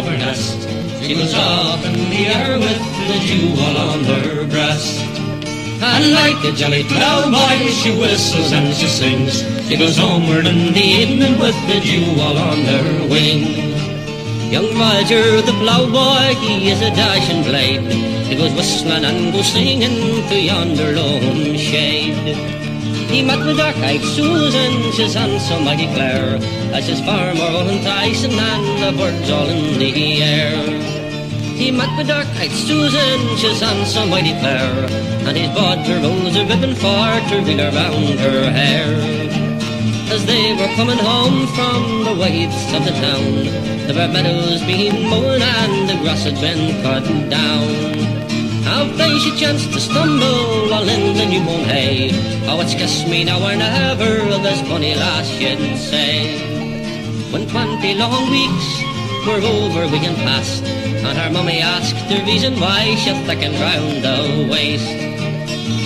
Nest. She goes off in the air with the jewel on her breast. And like a jolly ploughboy she whistles and she sings. She goes homeward in the evening with the jewel on her wing. Young Roger the ploughboy, he is a dashing blade. He goes whistling and goes singing to yonder lone shade. He met with dark-eyed Susan, she's handsome mighty Clare, as his farm are all enticing and the birds all in the air. He met with dark-eyed Susan, she's handsome mighty Clare, and he's bought her rose a ribbon for to ring around her hair. As they were coming home from the waves of the town, the red meadows being mown and the grass had been cut down. How they she chanced to stumble while in the new mown hay. Oh, it's kiss me now or never, this funny lass she'd say. When twenty long weeks were over, we and past, and her mummy asked the reason why she thickened round the waist.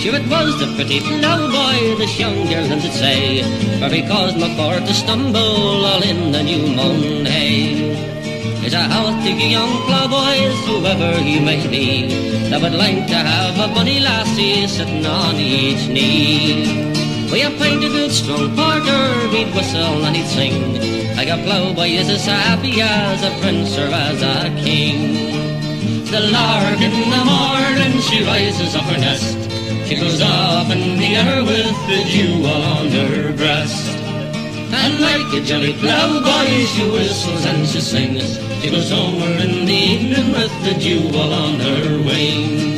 Sure it was the pretty ploughboy, this young girl did say, for he caused my for to stumble all in the new mown hay. Is a healthy young ploughboy, whoever he may be, that would like to have a bonny lassie sitting on each knee. We a pint a good strong porter, he'd whistle and he'd sing, like a ploughboy is as happy as a prince or as a king. The lark in the morning, she rises up her nest, she goes off in the air with the dew on her breast. And like a jolly ploughboy, she whistles and she sings. She goes homeward in the evening with the jewel on her wing.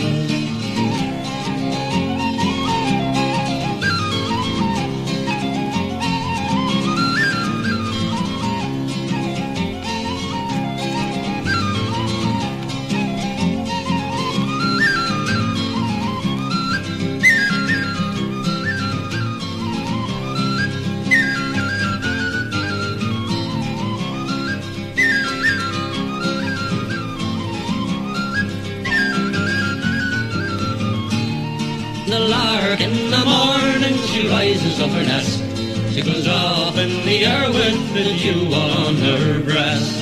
With jewel on her breast.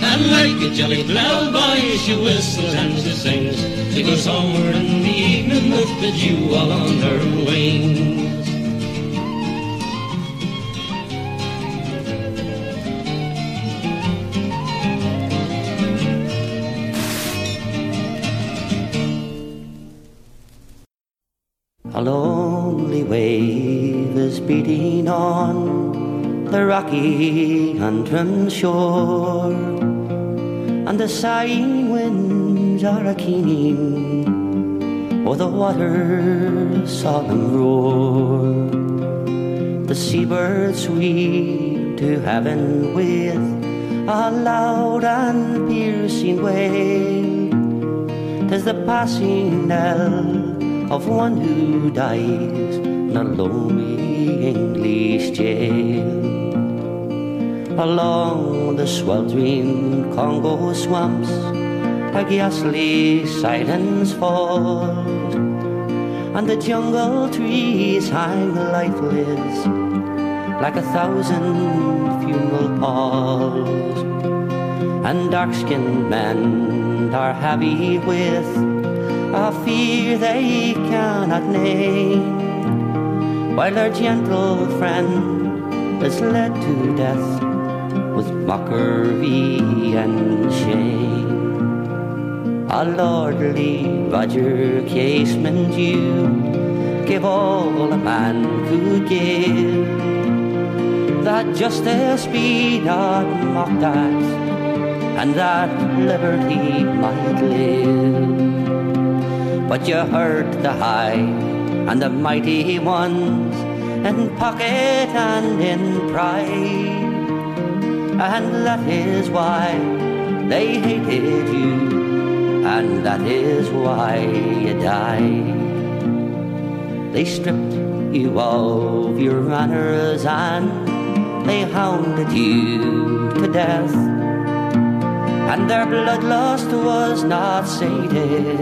And like a jolly ploughboy, she whistles and she sings. She goes homeward in the evening with the jewel on her wings. A lonely wave is beating on the rocky Antrim shore, and the sighing winds are a keening o'er the water's solemn roar. The seabirds sweep to heaven with a loud and piercing wail. Tis the passing knell of one who dies in a lonely English jail. Along the sweltering Congo swamps, a ghastly silence falls, and the jungle trees hang lifeless like a thousand funeral palls, and dark-skinned men are heavy with a fear they cannot name, while their gentle friend is led to death mockery and shame. A lordly Roger Casement you give all a man could give, that justice be not mocked at, and that liberty might live. But you hurt the high and the mighty ones in pocket and in pride. And that is why they hated you, and that is why you died. They stripped you of your manners and they hounded you to death. And their bloodlust was not sated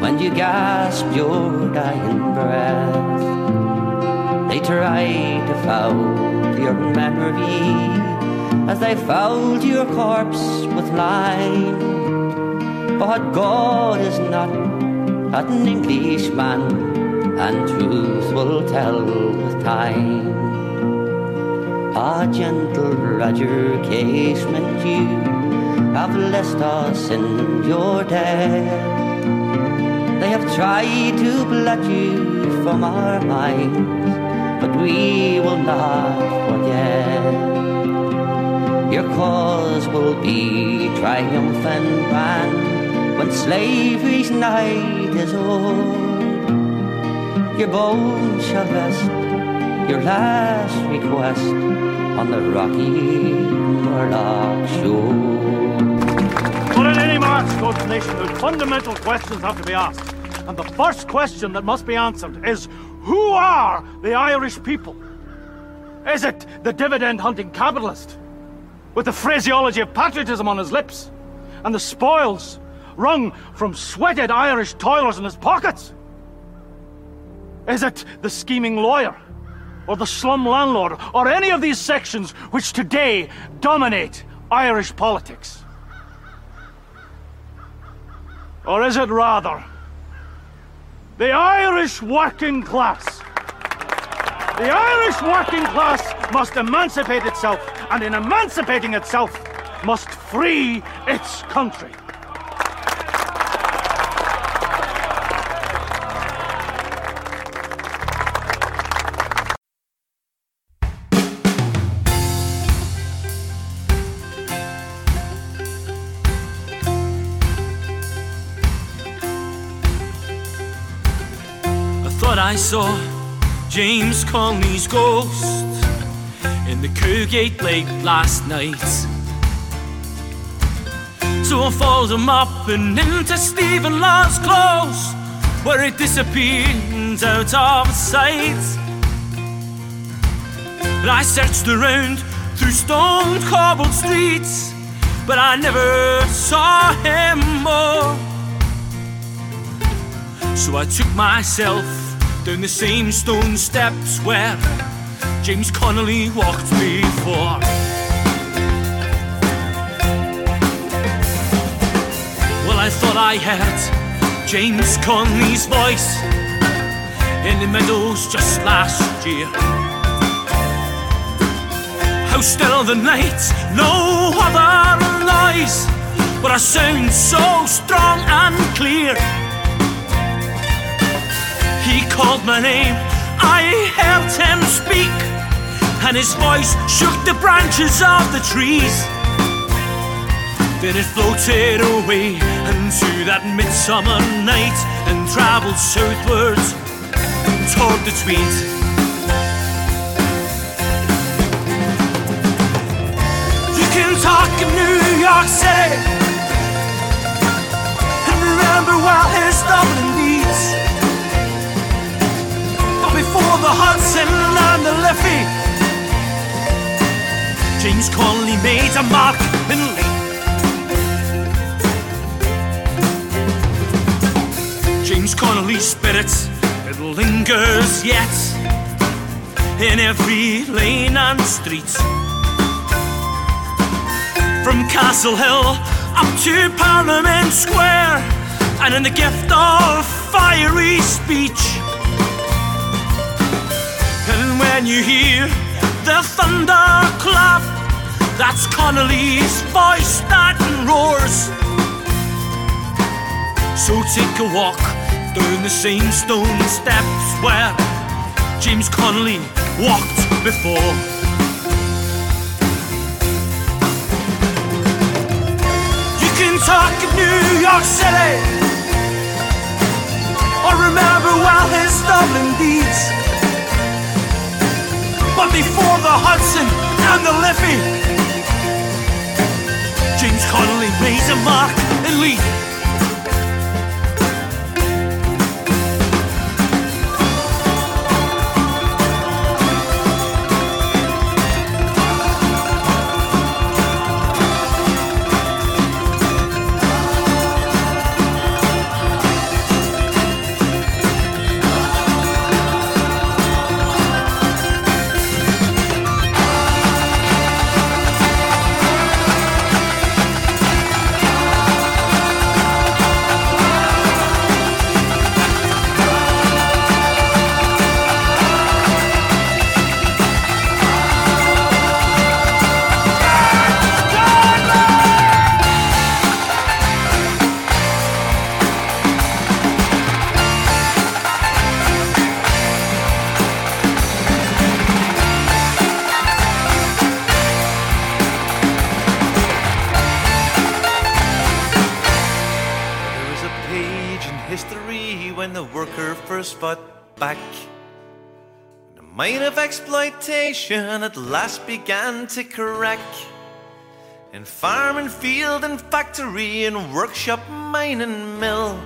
when you gasped your dying breath. They tried to foul your memory as they fouled your corpse with lime. But God is not an Englishman, and truth will tell with time. Ah, gentle Roger Casement, you have blessed us in your debt. They have tried to blot you from our minds, but we will not forget. Your cause will be triumphant grand when slavery's night is o'er. Your bones shall rest, your last request on the rocky Murlough shore. But in any march towards nationhood, fundamental questions have to be asked. And the first question that must be answered is who are the Irish people? Is it the dividend hunting capitalist with the phraseology of patriotism on his lips and the spoils wrung from sweated Irish toilers in his pockets? Is it the scheming lawyer or the slum landlord or any of these sections which today dominate Irish politics? Or is it rather the Irish working class? The Irish working class must emancipate itself, and in emancipating itself, must free its country. I saw James Connolly's ghost in the Cowgate Lake last night. So I followed him up and into Stephen Law's close, where it disappeared out of sight. I searched around through stone cobbled streets, but I never saw him more. So I took myself down the same stone steps where James Connolly walked before. Well, I thought I heard James Connolly's voice in the meadows just last year. How still the night, no other noise, but a sound so strong and clear. He called my name, I heard him speak, and his voice shook the branches of the trees. Then it floated away into that midsummer night and travelled southwards toward the Tweed. You can talk of New York City and remember well his Dublin deeds. Before the Hudson and the Liffey, James Connolly made a mark in Lee. James Connolly's spirit, it lingers yet in every lane and street. From Castle Hill up to Parliament Square, and in the gift of fiery speech. When you hear the thunder clap, that's Connolly's voice that roars. So take a walk down the same stone steps where James Connolly walked before. You can talk of New York City or remember well his Dublin deeds. But before the Hudson and the Liffey, James Connolly a mark in Lee. Worker first fought back. The mine of exploitation at last began to crack. In farm and field and factory and workshop, mine and mill,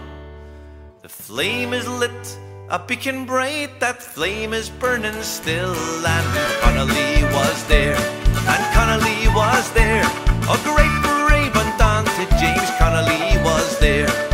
the flame is lit, a beacon bright, that flame is burning still. And Connolly was there, and Connolly was there, a great brave and James Connolly was there.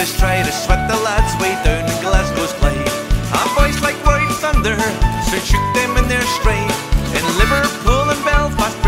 The try to sweat the lads way down in Glasgow's Clyde A voice like white thunder soon shook them in their stride. In Liverpool and Belfast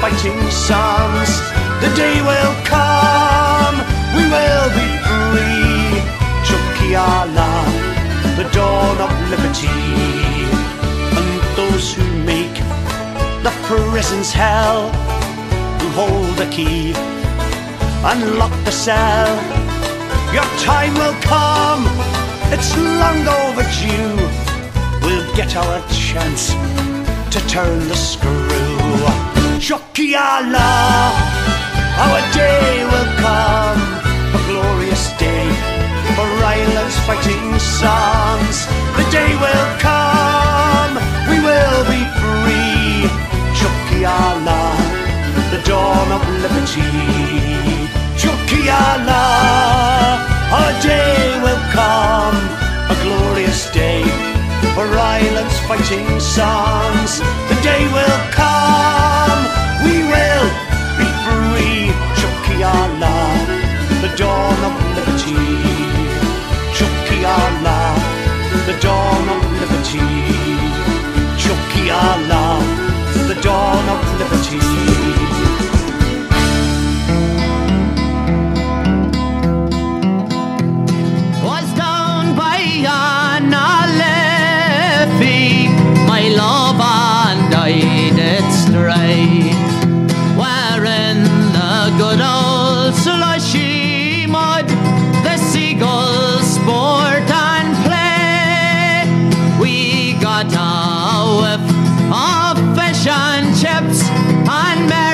fighting sons. The day will come, we will be free. Tiocfaidh ár lá, the dawn of liberty. And those who make the prison's hell, who hold the key, unlock the cell. Your time will come, it's long overdue. We'll get our chance to turn the screw. Tiocfaidh ár lá, our day will come, a glorious day for Ireland's fighting sons. The day will come, we will be free. Tiocfaidh ár lá, the dawn of liberty. Tiocfaidh ár lá, our day will come, a glorious day for Ireland's fighting sons. The day will come, Tiocfaidh ár lá, the dawn of liberty. Tiocfaidh ár lá, the dawn of liberty. Tiocfaidh ár lá, the dawn of liberty. a with of fish and chips and berries.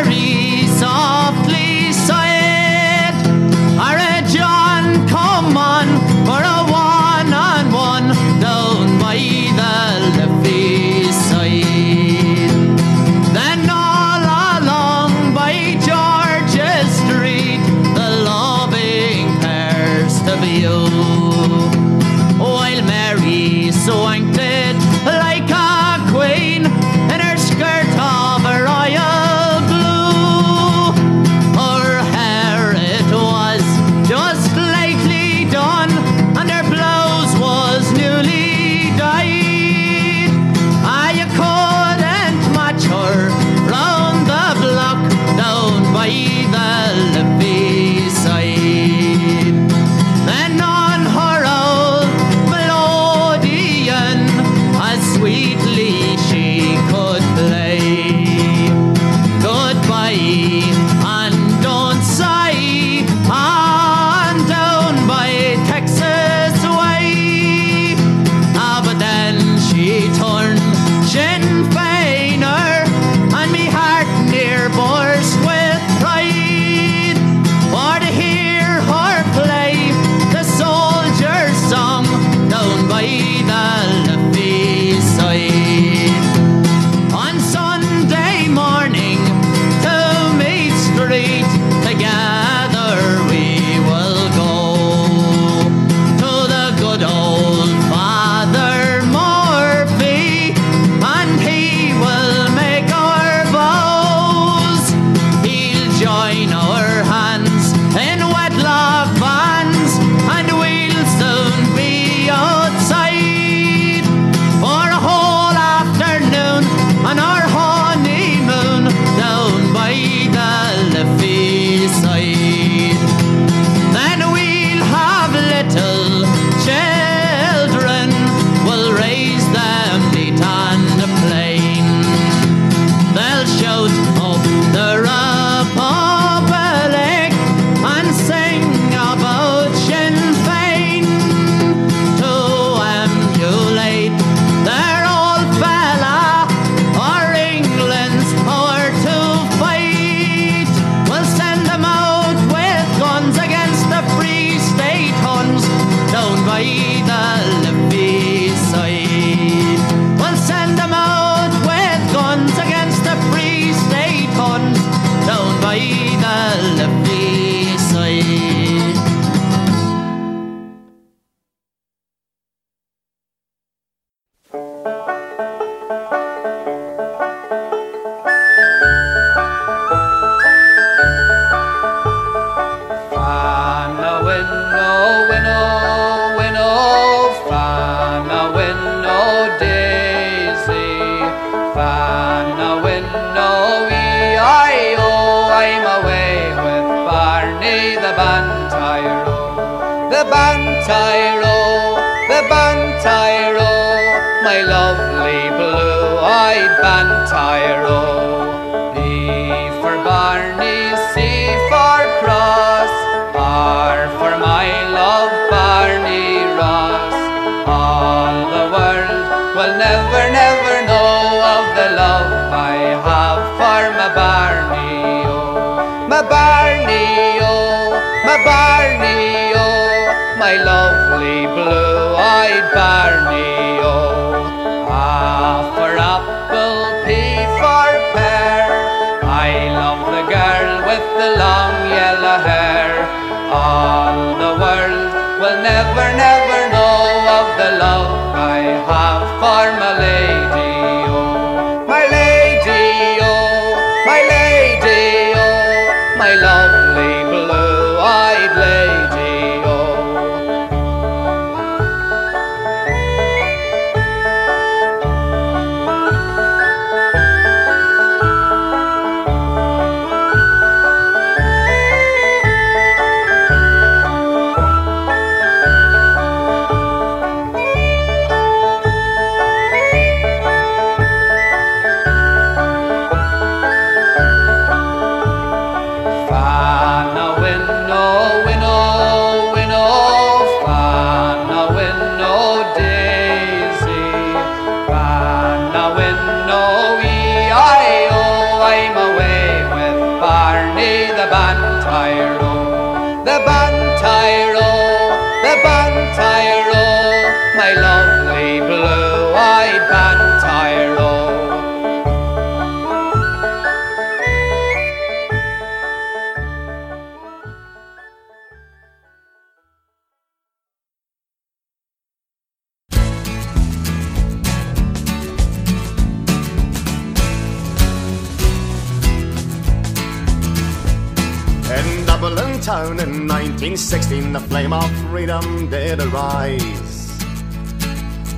Town in 1916, the flame of freedom did arise.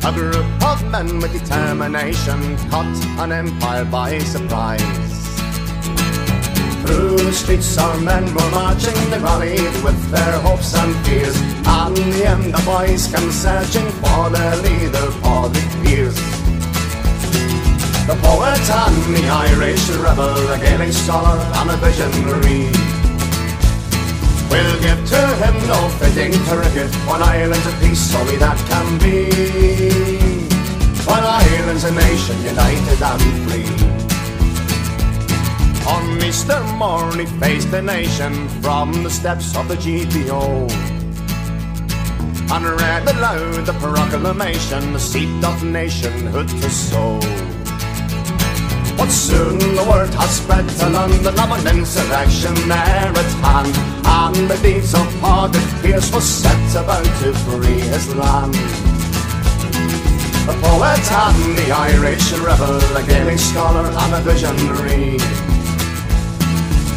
A group of men with determination caught an empire by surprise. Through the streets our men were marching, they rallied with their hopes and fears. And the end the boys came searching for their leader, Padraig Pearse. The poet and the Irish rebel, a Gaelic scholar and a visionary. We'll give to him no oh, fitting tribute One Ireland's a peace, only that can be. One Ireland's a nation united and free. On Easter morn he faced the nation From the steps of the GPO And read aloud the proclamation The seat of nationhood to sow but soon the word has spread to London of an insurrection there at hand. And the deeds of Padraig Pearse was set about to free his land. The poet and the Irish rebel, a Gaelic scholar and a visionary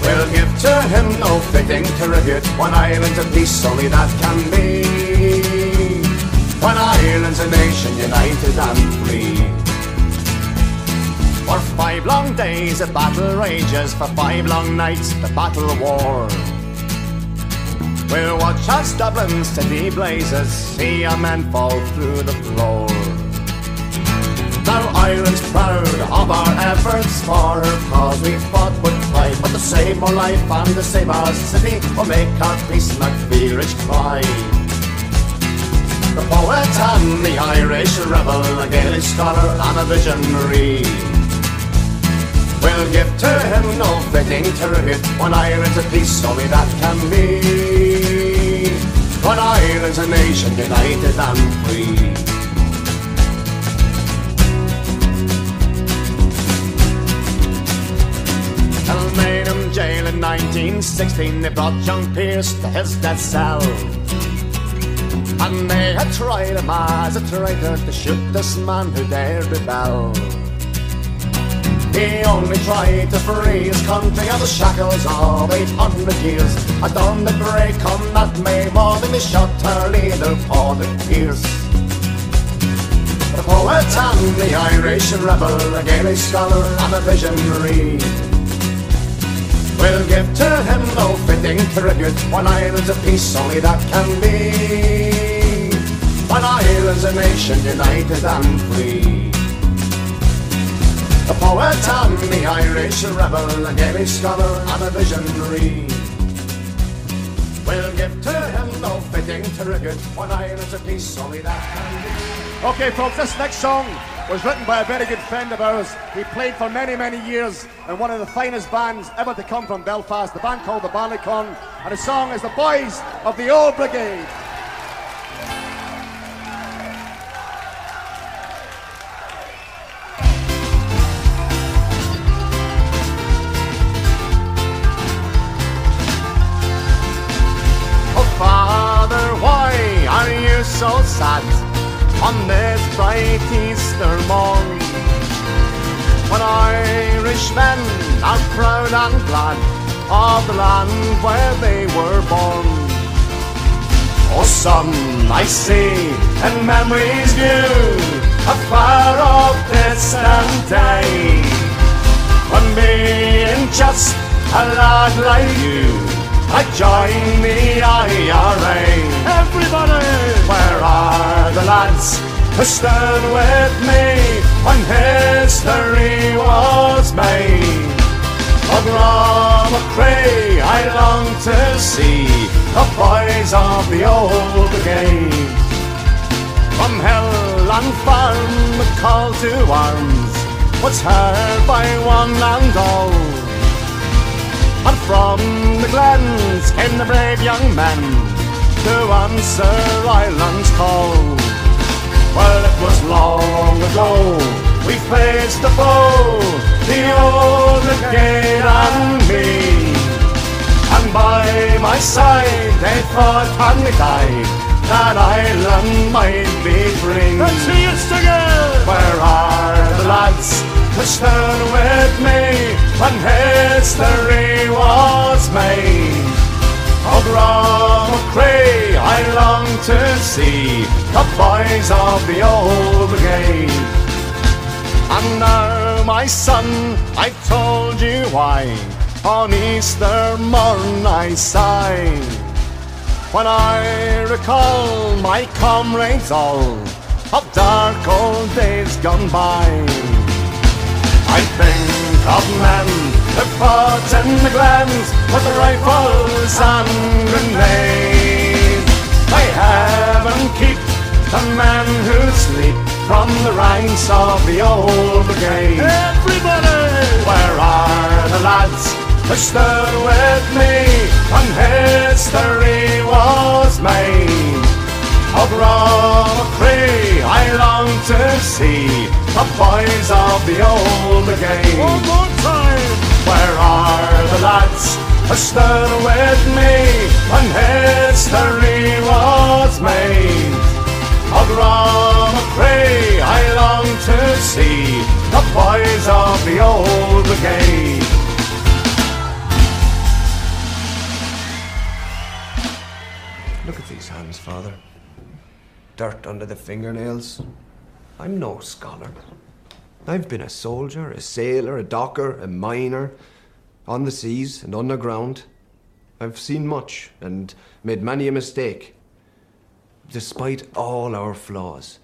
We'll give to him no fitting tribute One Ireland's a peace, only that can be One Ireland's a nation united and free for five long days the battle rages, for five long nights the battle war. We'll watch as Dublin city blazes, see a man fall through the floor. Now Ireland's proud of our efforts for her cause we fought with pride, but to save our life and to save our city will make our peace not feverish cry. The poet and the Irish rebel, a Gaelic scholar and a visionary. We'll give to him no fitting tribute One Ireland's a peace, only that can be When Ireland's a nation united and free. Elmadam jail in 1916, they brought young Pierce to his death cell. And they had tried him as a traitor to shoot this man who dared rebel. He only tried to free his country of the shackles of 800 years. A dawn the on that May morning, they shot her leader, Paul Pierce. The poet and the Irish rebel, a Gaelic scholar and a visionary. We'll give to him no fitting tribute One Ireland's a peace, only that can be One Ireland's a nation united and free The poet and the Irish rebel A Gaelic scholar and a visionary We'll give to him no fitting tribute One Ireland's a peace, only that can be Okay, folks, this next song was written by a very good friend of ours. He played for many, many years in one of the finest bands ever to come from Belfast, the band called the Ballycon, and the song is The Boys of the Old Brigade. So sad on this bright Easter morn? When Irishmen are proud and glad of the land where they were born. Oh, son, I see in memories new a far off distant day when being just a lad like you, I joined the IRA. Everybody! Where are the lads who stood with me when history was made? Of Ramacray, I long to see the boys of the old brigade. From hill and farm, the call to arms was heard by one and all. And from the glens came the brave young men to answer Ireland's call. Well, it was long ago we faced the foe, the old brigade and me. And by my side they fought and they died that Ireland might be free. Let's see it together! Where are the lads stood with me when history was made? Oh, Gramacray, I long to see the boys of the old brigade. And now, my son, I've told you why on Easter morn I sigh. When I recall my comrades all of dark old days gone by. I think of men who fought in the glens with the rifles and grenades. May heaven keep the men who sleep from the ranks of the old brigade. Everybody! Where are the lads who stood with me when history was made? Of Ramacray, I long to see the boys of the old brigade. One more time! Where are the lads who stood with me when history was made? Of Ramacray, I long to see the boys of the old brigade. Dirt under the fingernails. I'm no scholar. I've been a soldier, a sailor, a docker, a miner, on the seas and underground. I've seen much and made many a mistake. Despite all our flaws,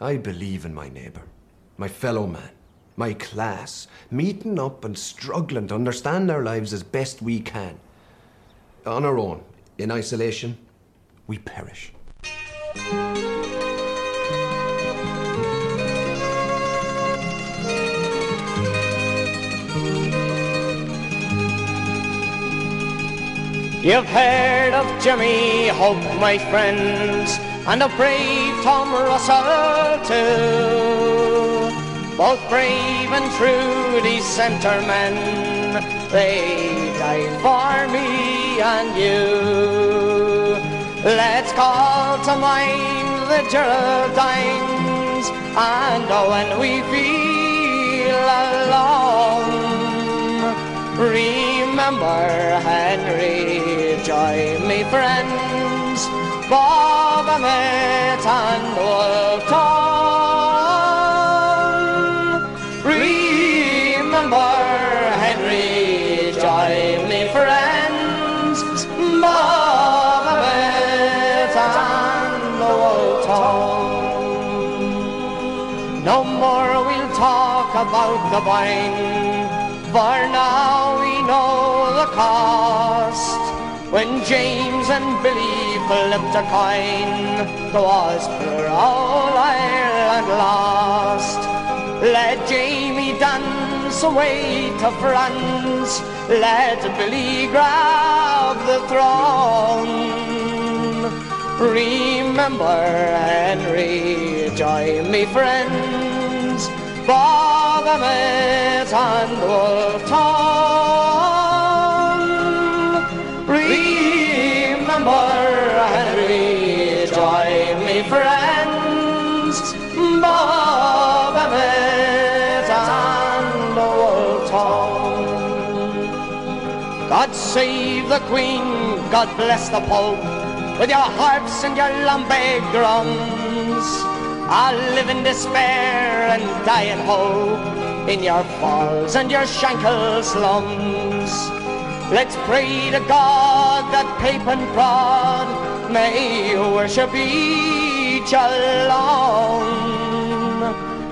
I believe in my neighbour, my fellow man, my class, meeting up and struggling to understand our lives as best we can. On our own, in isolation, we perish. You've heard of Jimmy Hope, my friends, and of brave Tom Russell too. Both brave and true, centre men, they died for me and you. Let's call to mind the Geraldines, and when we feel alone, remember Henry Joy, me friends, Bob Emmett and Wolf talk about the vine, for now we know the cost. When James and Billy flipped a coin, 'twas for all Ireland lost. Let Jamie dance away to France, let Billy grab the throne. Remember Henry, join me friends, Emmett and Wolf Tom. Remember Henry, join me friends, Bob Emmett and Wolf Tom. God save the Queen, God bless the Pope, with your harps and your lambe drums. I'll live in despair and die in hope in your falls and your shankle slums. Let's pray to God that Pape and Prod may worship each alone.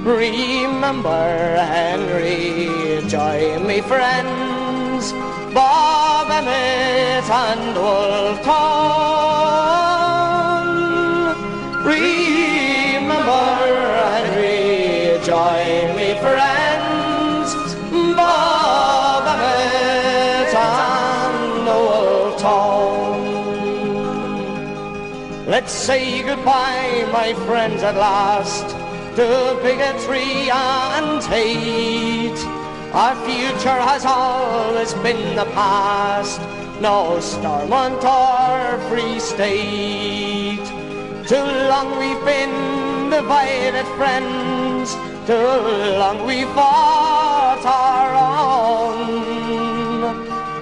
Remember Henry, join me friends, Bob Emmett and Wolf Tom. Join me friends, Bob Emmett and Wolf Tom. Let's say goodbye, my friends, at last, to bigotry and hate. Our future has always been the past, no Stormont or Free State. Too long we've been divided friends, too long we fought our own.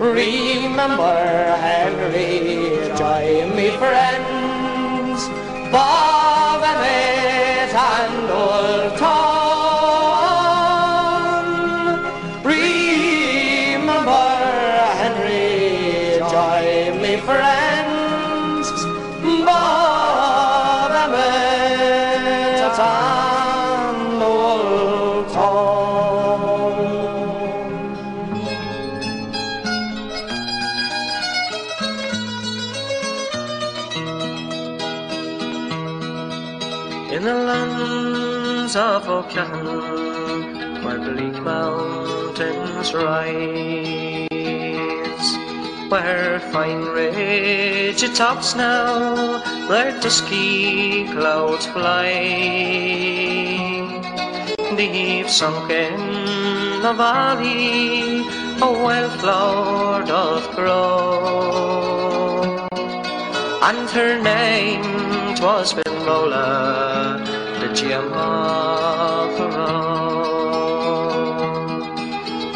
Remember Henry, join me friends, Bob Emmett and Old Tom. Of O'Callaghan, where bleak mountains rise, where fine ridge tops now their dusky clouds fly, deep sunk in the valley, a wildflower doth grow and her name 'twas Benrola, the gem of the roe.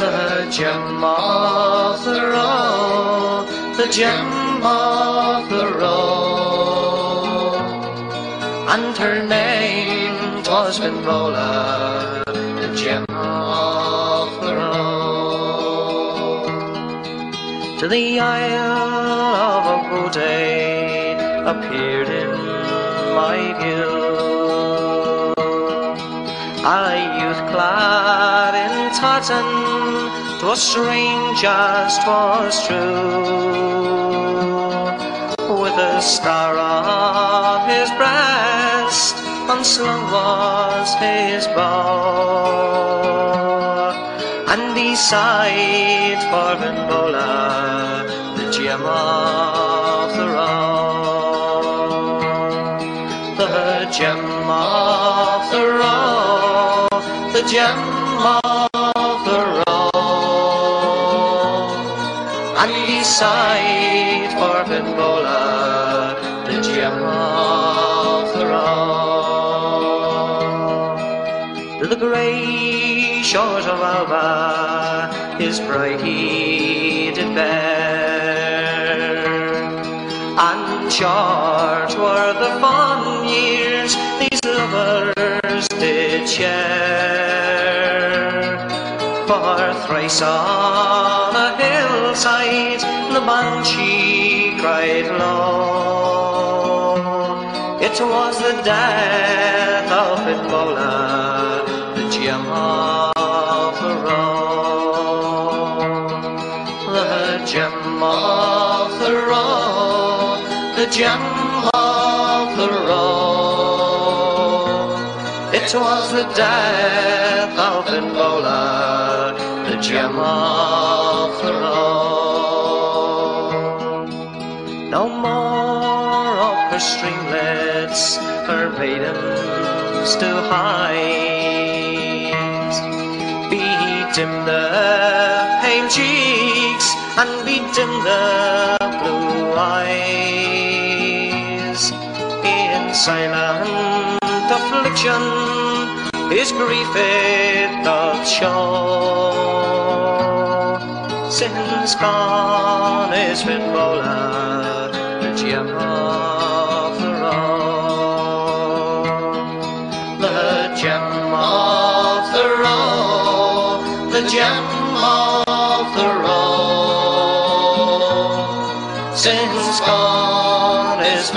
The gem of the the roe. And her name 'twas Benrola, the gem of the roe. To the Isle of Obude appeared in my view a youth clad in tartan tartan, 'twas strange as 'twas true. With a star on his breast, unslung was his bow, and he sighed for Benbola, the gem gem of the road. And beside Fort Bola, the gem of the road. The grey shores of Alba, his bride he did bear. And short were the fond years these lovers did share. Thrice on a hillside the banshee cried low. It was the death of Bitbola, the gem of the road. The gem of the road, the gem of the road. It was the death of Bitbola, road. No more of her streamlets, her maidens to hide. Beat him the pale cheeks and beat him the blue eyes. In silent affliction, his grief it doth show. Gone is the gem of the road. The gem of the road, the gem of the. Since gone is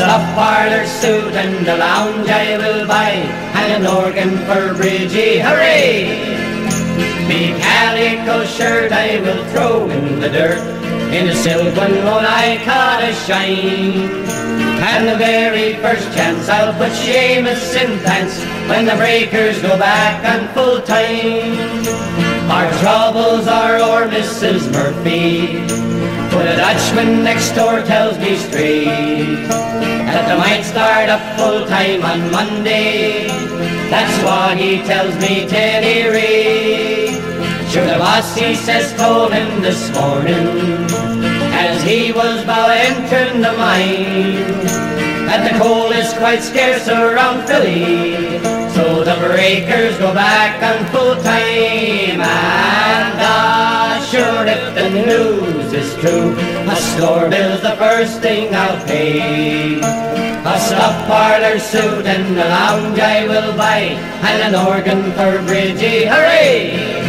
A parlor suit and a lounge I will buy, and an organ for Bridgie, hooray! Me calico shirt I will throw in the dirt, in a silk one won't I cut a shine. And the very first chance I'll put Seamus in pants when the breakers go back on full time. Our troubles are o'er, Mrs. Murphy. But a Dutchman next door tells me straight that they might start up full time on Monday. That's what he tells me any rate. Sure, the boss he says told him this morning as he was about entering the mine that the coal is quite scarce around Philly. The breakers go back on full time and ah, sure if the news is true, a store bill's the first thing I'll pay. A slop parlor suit and a lounge I will buy, and an organ for Bridgie, hooray!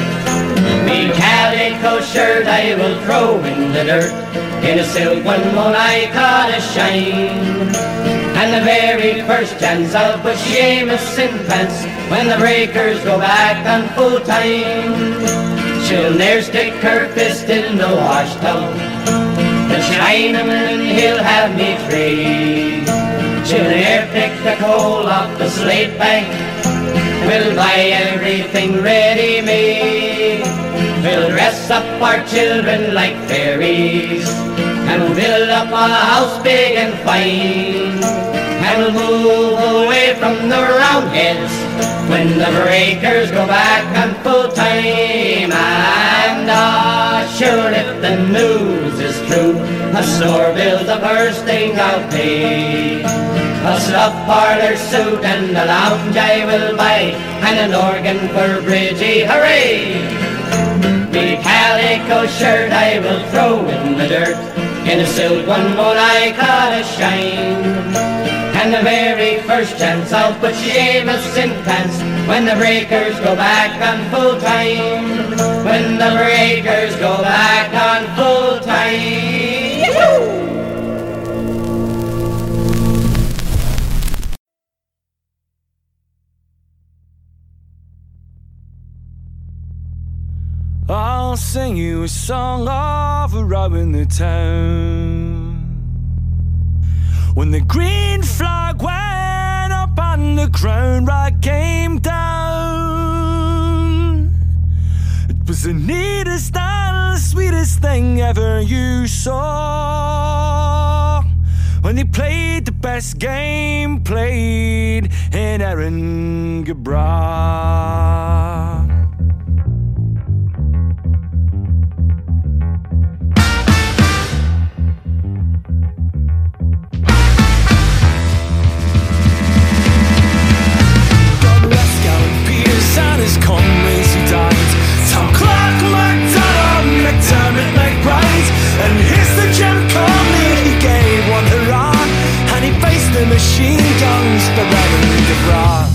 Me calico shirt I will throw in the dirt, in a silk one won't I cut a shine. And the very first chance I'll put Seamus in pants when the breakers go back on full time. She'll ne'er stick her fist in the wash tub. The Chinaman he'll have me trade. She'll ne'er pick the coal off the slate bank. We'll buy everything ready-made. We'll dress up our children like fairies. And build up a house big and fine. And move away from the roundheads when the breakers go back on full time. And ah, sure, if the news is true, a store bill's the first thing I'll pay. A slop parlor suit and a lounge I will buy, and an organ for Bridgie, hooray! Me calico shirt I will throw in the dirt, in a silk one won't I cut a shine. And the very first chance I'll put Seamus in pants when the breakers go back on full time. When the breakers go back on full time. I'll sing you a song of rowing the town. When the green flag went up and the crown right came down, it was the neatest and sweetest thing ever you saw. When they played the best game played in Erin Gabra. MacDonald, McDermott, McBride, and here's the Jim Conley. He gave one hurrah, and he faced the machine guns, the Gabra.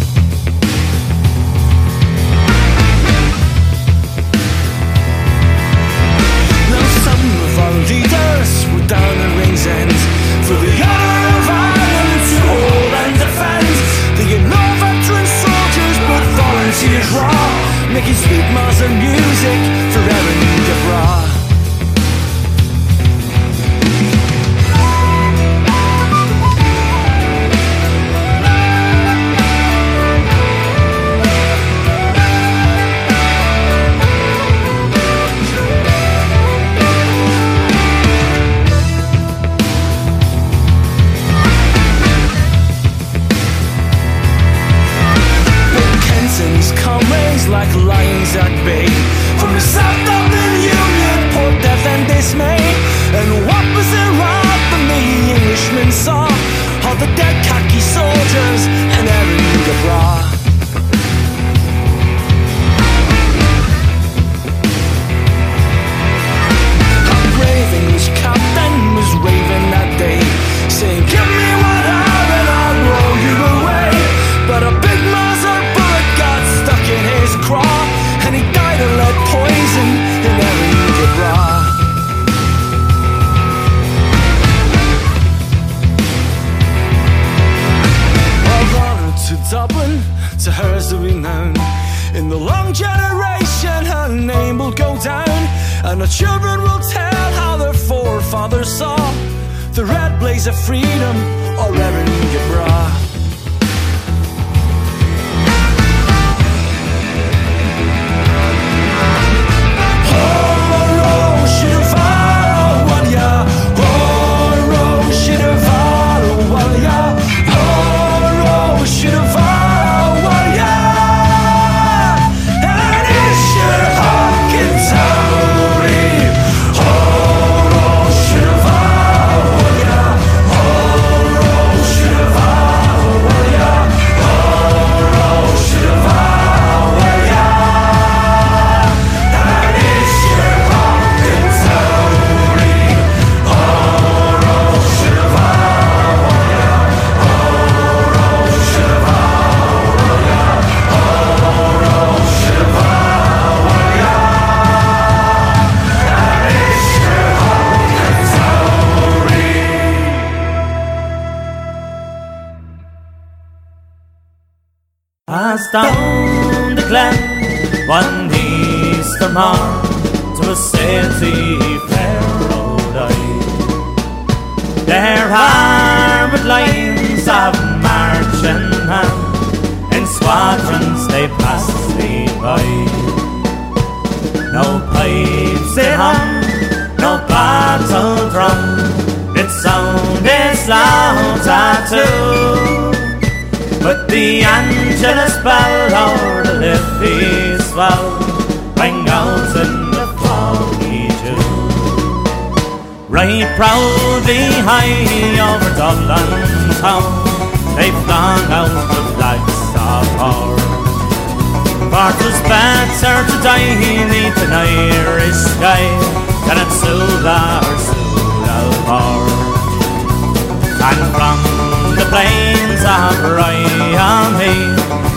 Now some of our leaders were down at Rings End for the honor of Ireland to hold and defend. The no veteran soldiers but volunteers raw, making sweet modern music for From the south of the Union, death and dismay. And what was there right when the Englishmen saw. All the dead In the long generation her name will go down And the children will tell how their forefathers saw The red blaze of freedom or Erin high over Dublin town, they flung out the flags of our. For 'twas better to die neath an Irish sky. Than at Sula or Sula And from the plains of Ryamhe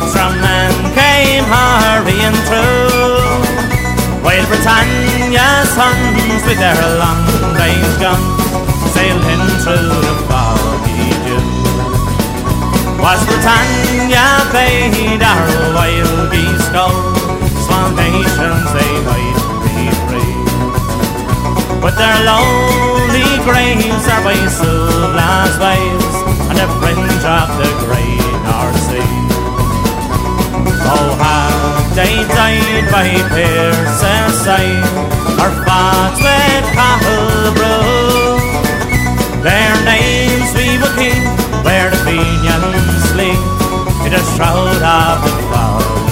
Strong men came hurrying through. While Britannia's sons with their long range guns Was Britannia bade our wild geese go Small nations they might be free But their lonely graves are by Suvla's waves and the fringe of the great North Sea. Oh, have they died by Pearse's side or fought with Cahilbrook? Their names we will keep where the Fenians sleep in the shroud of the foggy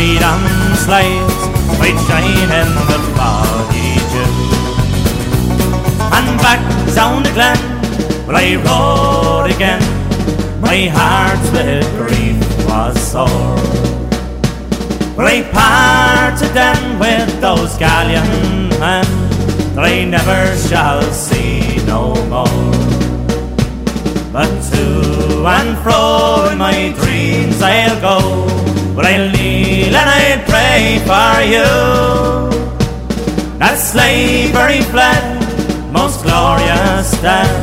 that freedom slaves might shine in the foggy dew. And back down the glen, well I rode again. My heart with grief was sore. Well I parted then with those galleon men that I never shall see no more. But to and fro in my dreams I'll go But I'll kneel and I'll pray for you. That slavery fled, most glorious death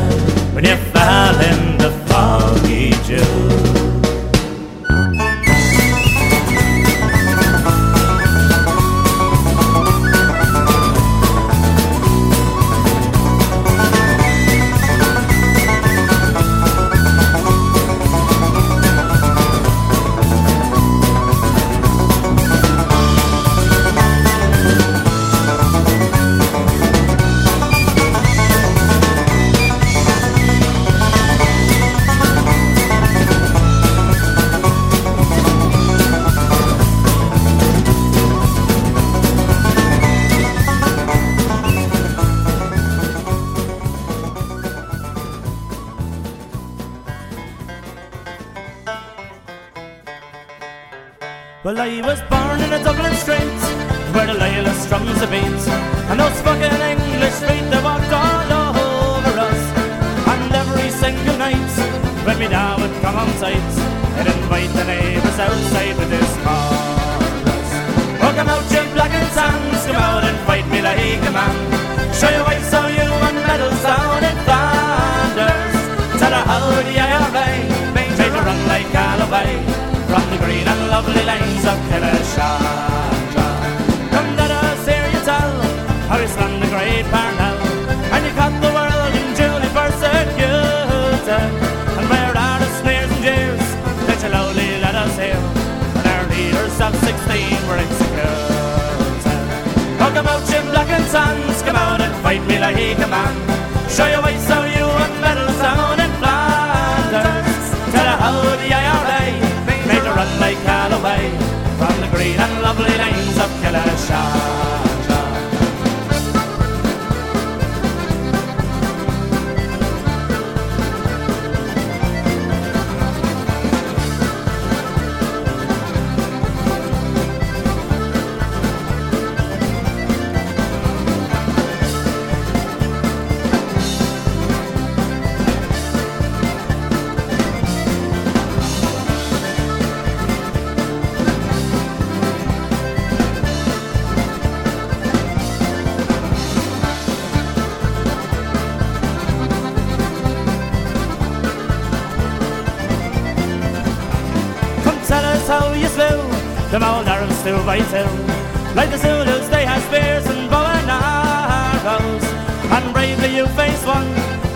Like the Zulus, they had spears and bow and arrows. And bravely you faced one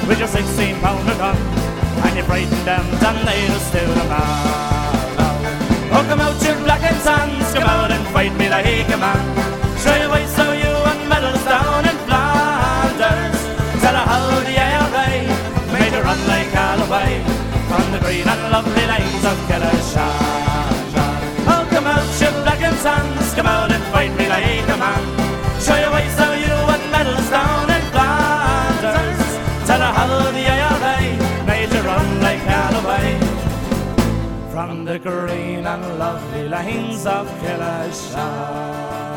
with your 16 pounder gun. And you frightened them and they to the marrow. Oh, come out, you and sons, come out and fight me like a man. Show your ways so you and medals down in Flanders. Tell her how the IRA made her run like Callaway from the green and lovely lanes of Killers. Oh, come out, you and sons. Come out and fight me like a man. Show your ways how you won medals down in Flanders. Tell her how the IRA made you run like hell away. From the green and lovely lanes of Killishan.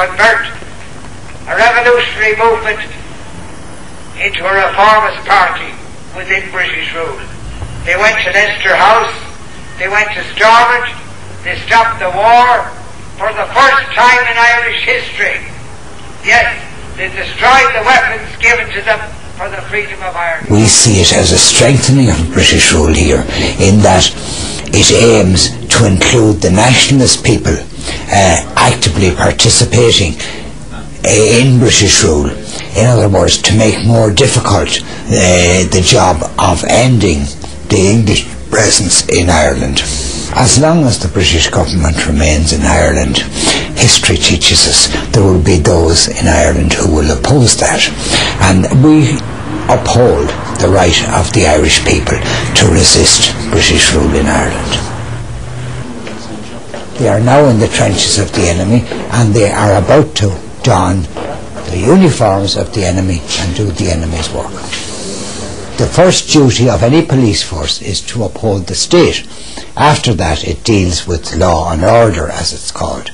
Convert a revolutionary movement into a reformist party within British rule. They went to Leinster House, they went to Stormont, they stopped the war for the first time in Irish history. Yes, they destroyed the weapons given to them for the freedom of Ireland. We see it as a strengthening of British rule here in that it aims to include the nationalist people uh, actively participating in British rule. In other words, to make more difficult uh, the job of ending the English presence in Ireland. As long as the British government remains in Ireland, history teaches us there will be those in Ireland who will oppose that. And we uphold the right of the Irish people to resist British rule in Ireland. They are now in the trenches of the enemy and they are about to don the uniforms of the enemy and do the enemy's work. The first duty of any police force is to uphold the state. After that it deals with law and order as it's called.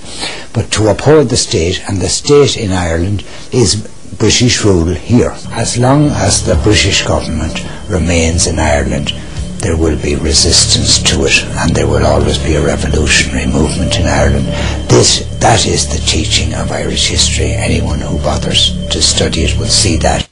But to uphold the state and the state in Ireland is British rule here. As long as the British government remains in Ireland there will be resistance to it and there will always be a revolutionary movement in Ireland. This, that is the teaching of Irish history. Anyone who bothers to study it will see that.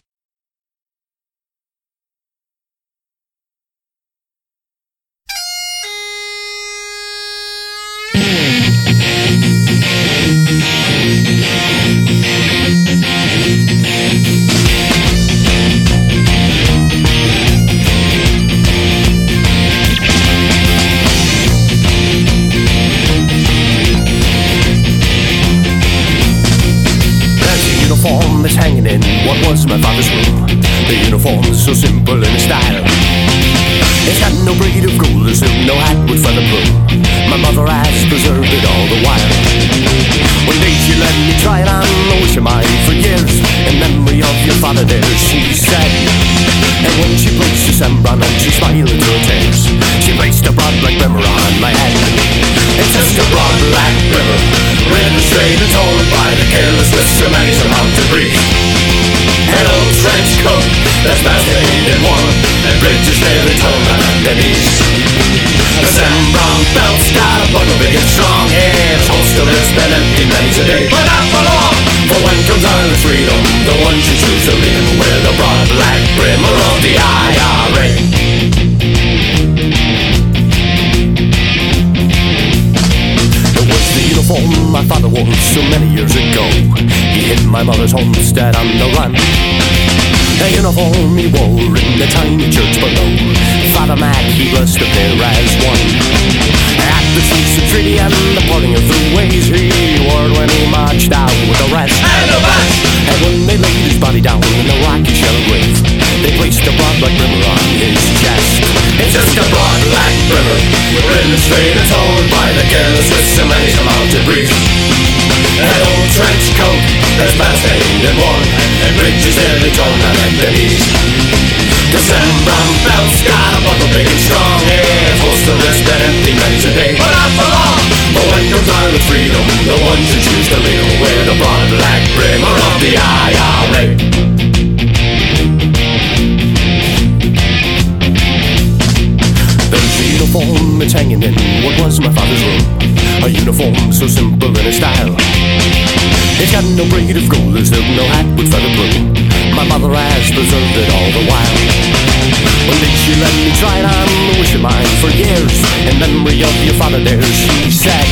Hit homestead on the run. A uniform he wore in the tiny church below. Father Mac, he the pair as one. At the truce of treaty and the parting of the ways, he wore when he marched out with the rest. And the best! And when they laid his body down in the rocky shallow grave, they placed a broad black brimmer on his chest. It's just a broad black brimmer, written straight and torn by the careless with so many a mountain breeze. An old trench coat that's stained and worn, and bridges nearly torn at the knees. The sembron belt's got a buckle big and strong, yeah, holster that's been empty many a day, but not for long. But when comes Ireland's freedom, the ones who choose to lead with a broad black brimmer of the IRA. Uniform that's hanging in what was my father's room. A uniform so simple in its style. It's got no braid of gold, there's no hat with feather plume. My mother has preserved it all the while. One day she let me try it on, a wish of mine for years. In memory of your father there, she said.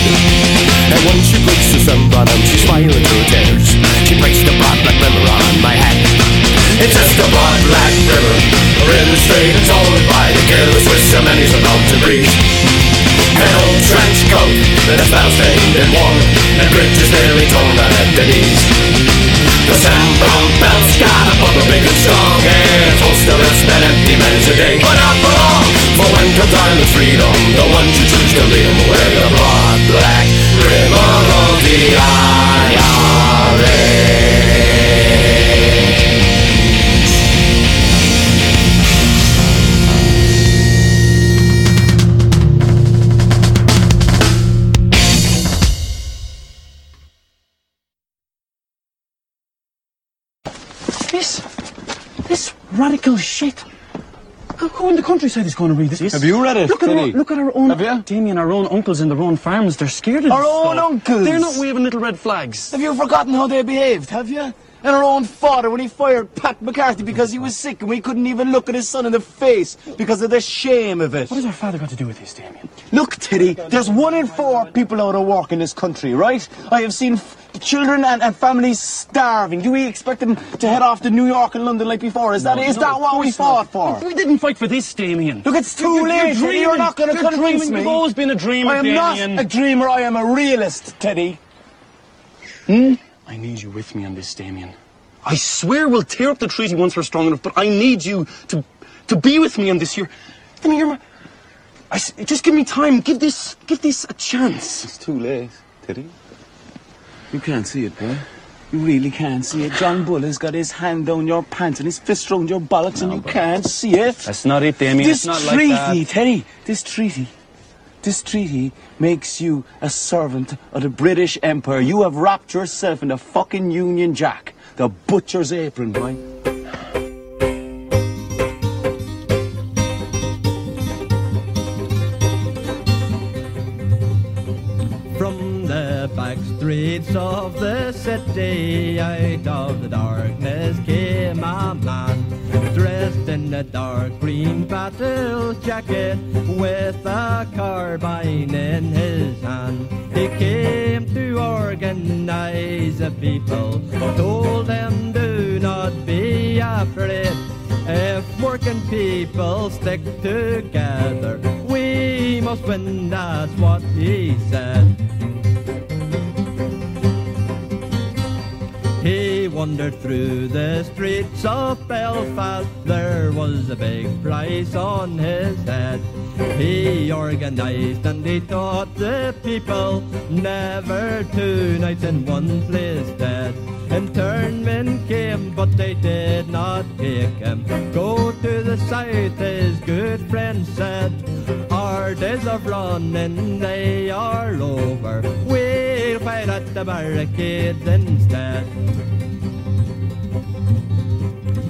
And when she placed the sunburn and she smiling through tears, she placed a broad black brimmer on my head. It's just a broad black river, written straight and torn by the careless with so many's a mountain breeze. An old trench coat that is foul stained and worn, and bridges nearly torn at the knees. The sand-brown belt's got a buckle big and strong, and its holster has been empty many a day, but not for long. For when comes Ireland's freedom, the ones you choose to lead 'em with a broad black brimmer of the IRA. This shit. Who- Who in the countryside is going to read this? Have you read it, Look at, our, look at our own. Have you? Damien, our own uncles in their own farms. They're scared of Our own stuff. uncles? They're not waving little red flags. Have you forgotten how they behaved, have you? And our own father when he fired Pat McCarthy because he was sick and we couldn't even look at his son in the face because of the shame of it. What has our father got to do with this, Damien? Look, Teddy, there's one in four people out of work in this country, right? I have seen f- children and, and families starving. Do we expect them to head off to New York and London like before? Is that No, is no, that what we fought not. for? We didn't fight for this, Damien. Look, it's too You're- you're late. Dreaming. You're not going to You're convince dreaming. me. You've always been a dreamer, I am Damien. not a dreamer. I am a realist, Teddy. Hmm? I need you with me on this, Damien. I swear we'll tear up the treaty once we're strong enough, but I need you to to be with me on this. You're, Damien, you're my. I just give me time. Give this, give this a chance. It's too late, Teddy. You can't see it, boy. You really can't see it. John Bull has got his hand down your pants and his fist round your bollocks and you can't see it. That's not it, Damien. This it's not like treaty, that. Teddy, this treaty, this treaty makes you a servant of the British Empire. You have wrapped yourself in the fucking Union Jack, the butcher's apron, boy. Of the city, out of the darkness came a man, dressed in a dark green battle jacket, with a carbine in his hand. He came to organize the people, told them do not be afraid. If working people stick together, we must win, that's what he said. He wandered through the streets of Belfast. There was a big price on his head. He organized and he taught the people never two nights in one place dead. Internment came, but they did not take him. Go to the south, his good friend said. Our days of running, they are over. We'll fight at the barricades instead.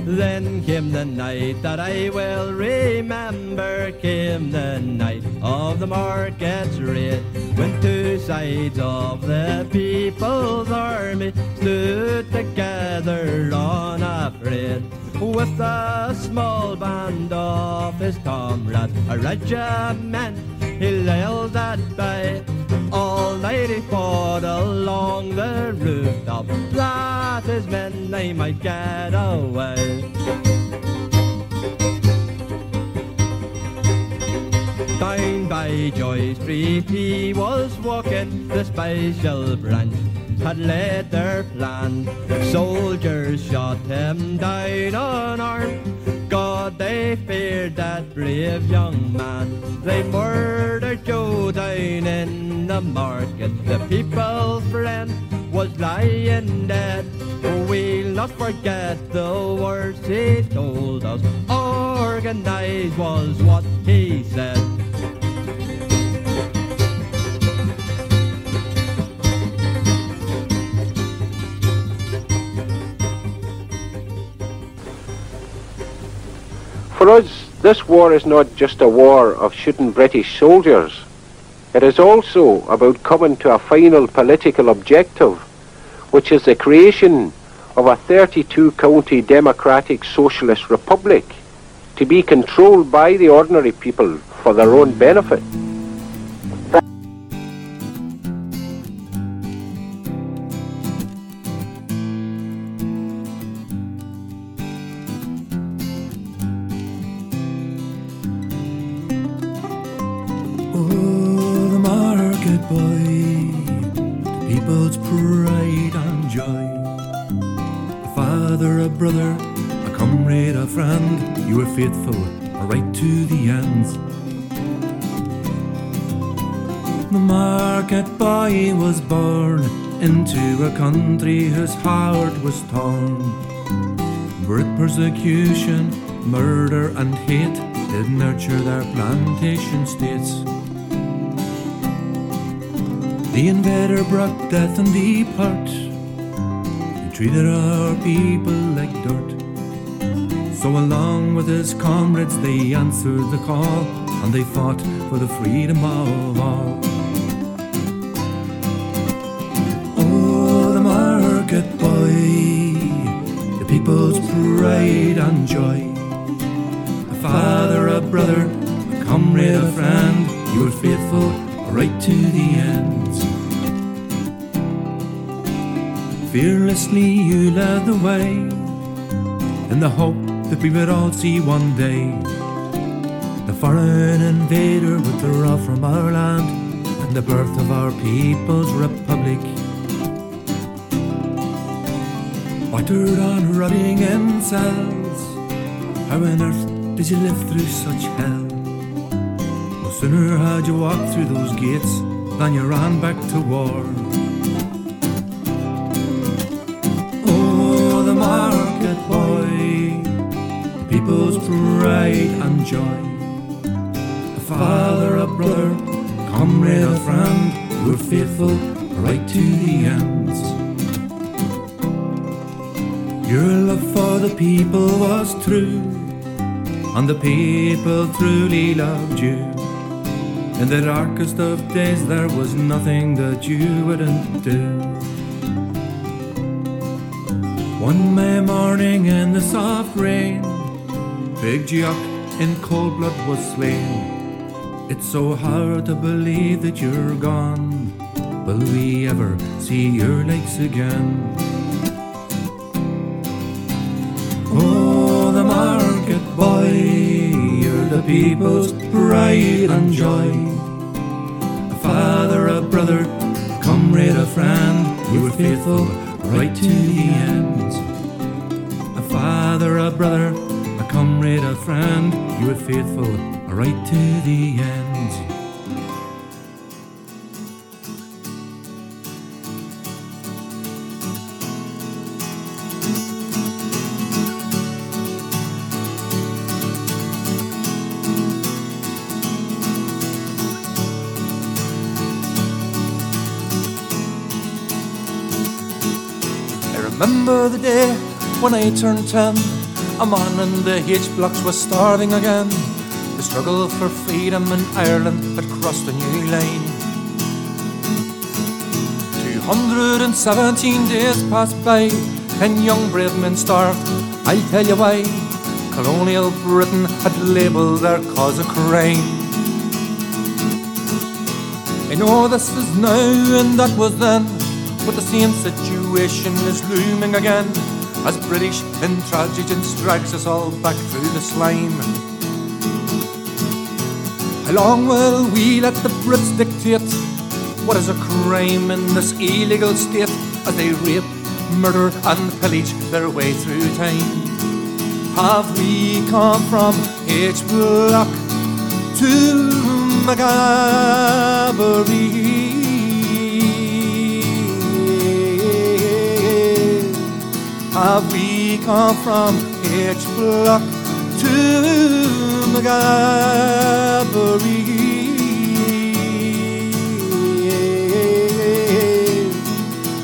Then came the night that I will remember, came the night of the market's raid, when two sides of the people's army stood together unafraid. With a small band of his comrades, a regiment he yelled at bay. All night he fought along the rooftop, that his men they might get away. Down by Joy Street he was walking, the special branch had laid their plan. Soldiers shot him down unarmed. God, they feared that brave young man. They murdered Joe in the market. The people's friend was lying dead. We'll not forget the words he told us. Organize was what he said. For us, this war is not just a war of shooting British soldiers. It is also about coming to a final political objective, which is the creation of a 32 county democratic socialist republic to be controlled by the ordinary people for their own benefit. A country whose heart was torn. Where persecution, murder, and hate did nurture their plantation states. The invader brought death and depart. He treated our people like dirt. So, along with his comrades, they answered the call and they fought for the freedom of all. People's pride and joy. A father, a brother, a comrade, a friend, you were faithful right to the end. Fearlessly you led the way in the hope that we would all see one day the foreign invader withdraw from our land and the birth of our people's republic. Battered and rotting in cells, how on earth did you live through such hell? No sooner had you walked through those gates than you ran back to war. Oh, the market boy, the people's pride and joy. A father, a brother, comrade, a friend, we're faithful right to the end. Your love for the people was true, and the people truly loved you. In the darkest of days, there was nothing that you wouldn't do. One May morning in the soft rain, Big Jock in cold blood was slain. It's so hard to believe that you're gone. Will we ever see your legs again? You're the people's pride and joy. A father, a brother, a comrade, a friend, you were faithful right to the end. A father, a brother, a comrade, a friend, you were faithful right to the end. Remember the day when I turned ten. A man in the H blocks was starving again. The struggle for freedom in Ireland had crossed a new line. 217 days passed by, ten young brave men starved. I'll tell you why. Colonial Britain had labelled their cause a crime. I know this is now and that was then, but the same situation is looming again as British intransigence drags us all back through the slime. How long will we let the Brits dictate what is a crime in this illegal state as they rape, murder, and pillage their way through time? Have we come from H Block to Magaberry? Have we come from H Block to Magaberry?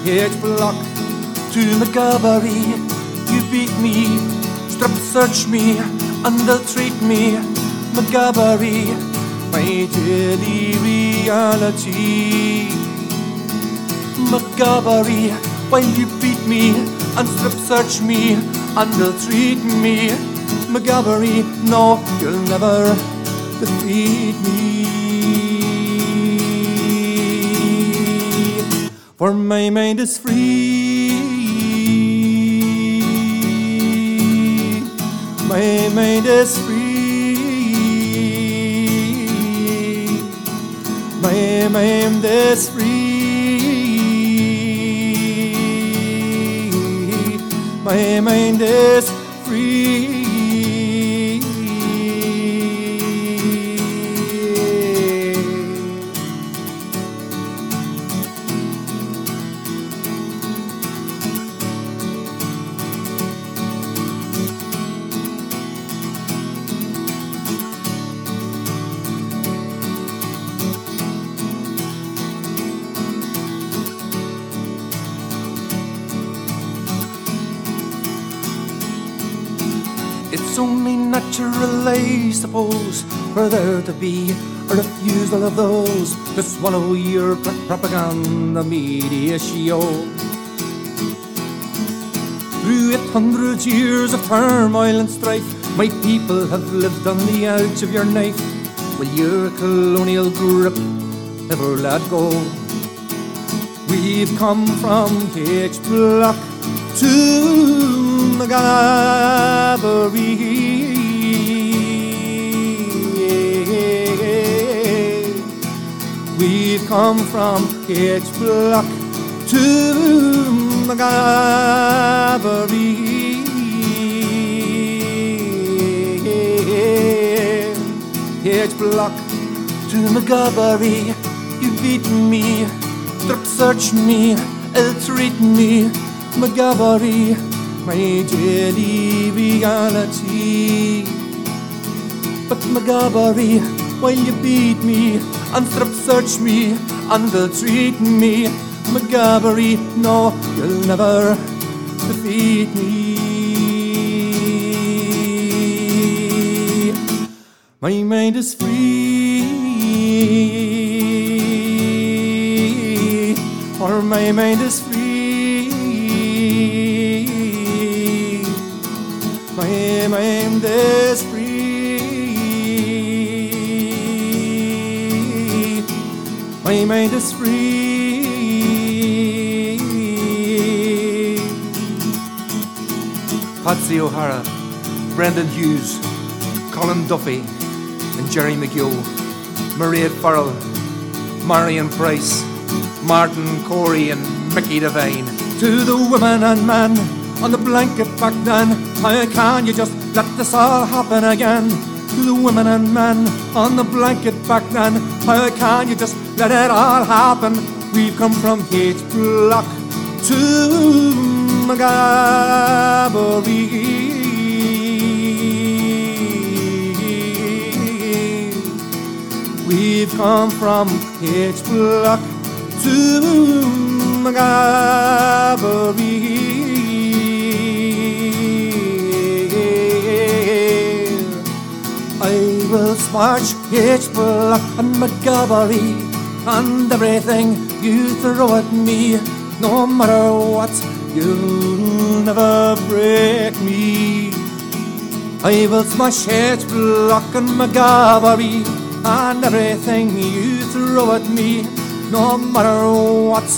H Block to Magaberry, you beat me, strip search me, undertreat me, Magaberry, my daily reality. Magaberry, while you beat me and strip search me, and treat me, Magaberry, no, you'll never defeat me. For my mind is free. My mind is free. My mind is free. My mind is to be a refusal of those to swallow your pro- propaganda media show. Through eight hundred years of turmoil and strife, my people have lived on the edge of your knife. Will your colonial grip ever let go? We've come from H Block to McGarvery. We've come from H Block to McGarvery. H Block to McGarvery. You beat me, strip search me, ill treat me, McGarvery my daily reality. But McGarvery, while you beat me and strip search me and ill treat me, McGarvery, no, you'll never defeat me. My mind is free, or my mind is free. My mind is My us free. Patsy O'Hara, Brendan Hughes, Colin Duffy, and Jerry McGill, Maria Farrell, Marion Price, Martin Corey, and Mickey Devine. To the women and men on the blanket back then, how can you just let this all happen again? To the women and men on the blanket back then, how can you just let it all happen? We've come from H Block to McGarvery. We've come from H Block to McGarvery. I will smash H Block and McGarvery and everything you throw at me, no matter what, you'll never break me. I will smash H Block and McGarvery and everything you throw at me, no matter what,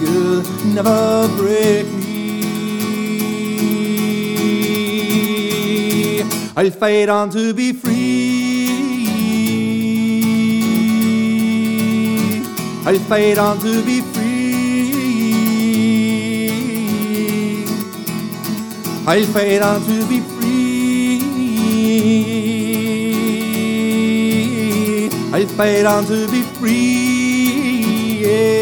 you'll never break me. I'll fight on to be free. I'll fight on to be free. I'll fight on to be free. I'll fight on to be free. Yeah.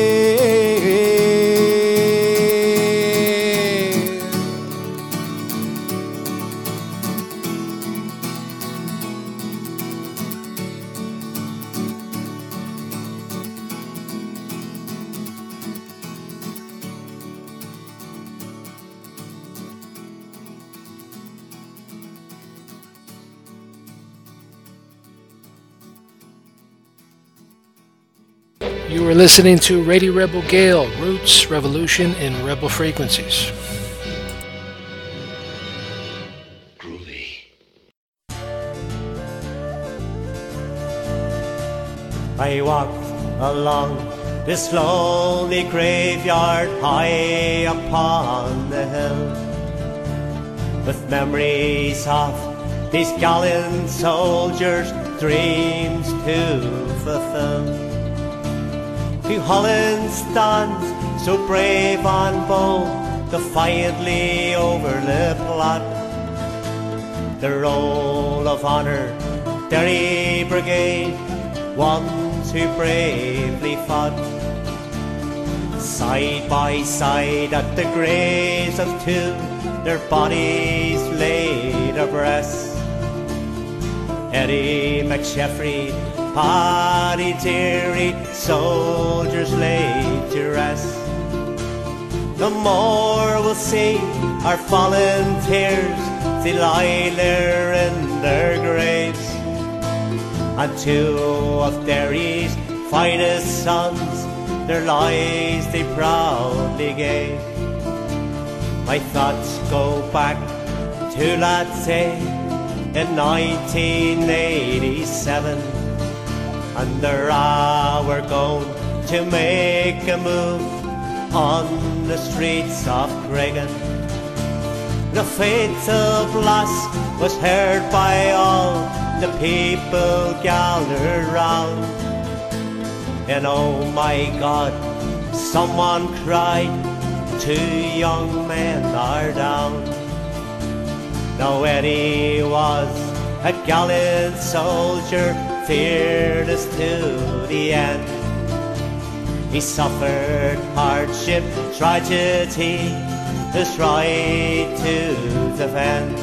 Listening to Radio Rebel Gale, Roots, Revolution, and Rebel Frequencies. I walk along this lonely graveyard high upon the hill with memories of these gallant soldiers' dreams to fulfill. Hugh Holland stands so brave and bold, defiantly over the plot. The roll of honour, Derry Brigade, ones who bravely fought. Side by side at the graves of two, their bodies laid abreast. Eddie McSheffrey, Paddy Deary, soldiers laid to rest. The more we'll see our they lie there in their graves. And two of Derry's finest sons, their lives they proudly gave. My thoughts go back to that day in 1987, ah, we're going to make a move on the streets of Cregan. The fatal blast was heard by all the people gathered round. And oh my God, someone cried, two young men are down. Now Eddie was a gallant soldier, fearless to the end. He suffered hardship, tragedy, his right to defend.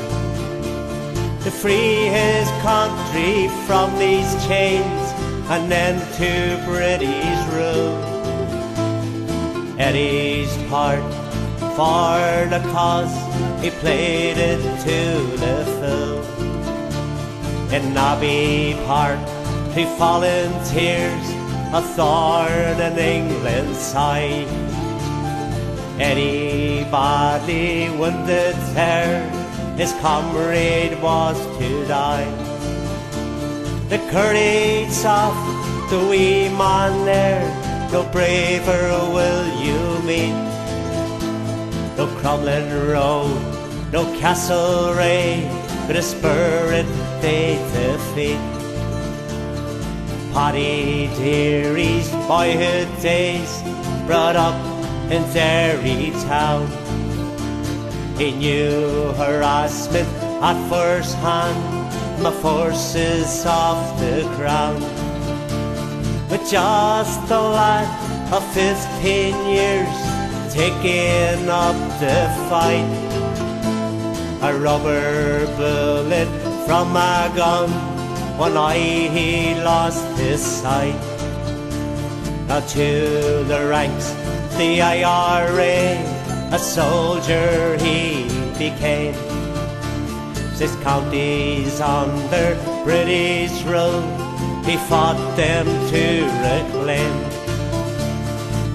To free his country from these chains and end to British rule. Eddie's part for the cause, he played it to the full. In Nobby Park, he volunteers a thorn in England's side. Any badly wounded there, his comrade was to die. The courage of the wee man there, no braver will you meet. No Crumlin Road, no Castlereagh, a spirit they defeat. Paddy Deary's boyhood days brought up in Derry town. He knew harassment at first hand, my forces off the ground. But just a lad of fifteen years taking up the fight. A rubber bullet from a gun, one eye he lost his sight. Now to the ranks, the IRA, a soldier he became. Six counties under British rule, he fought them to reclaim.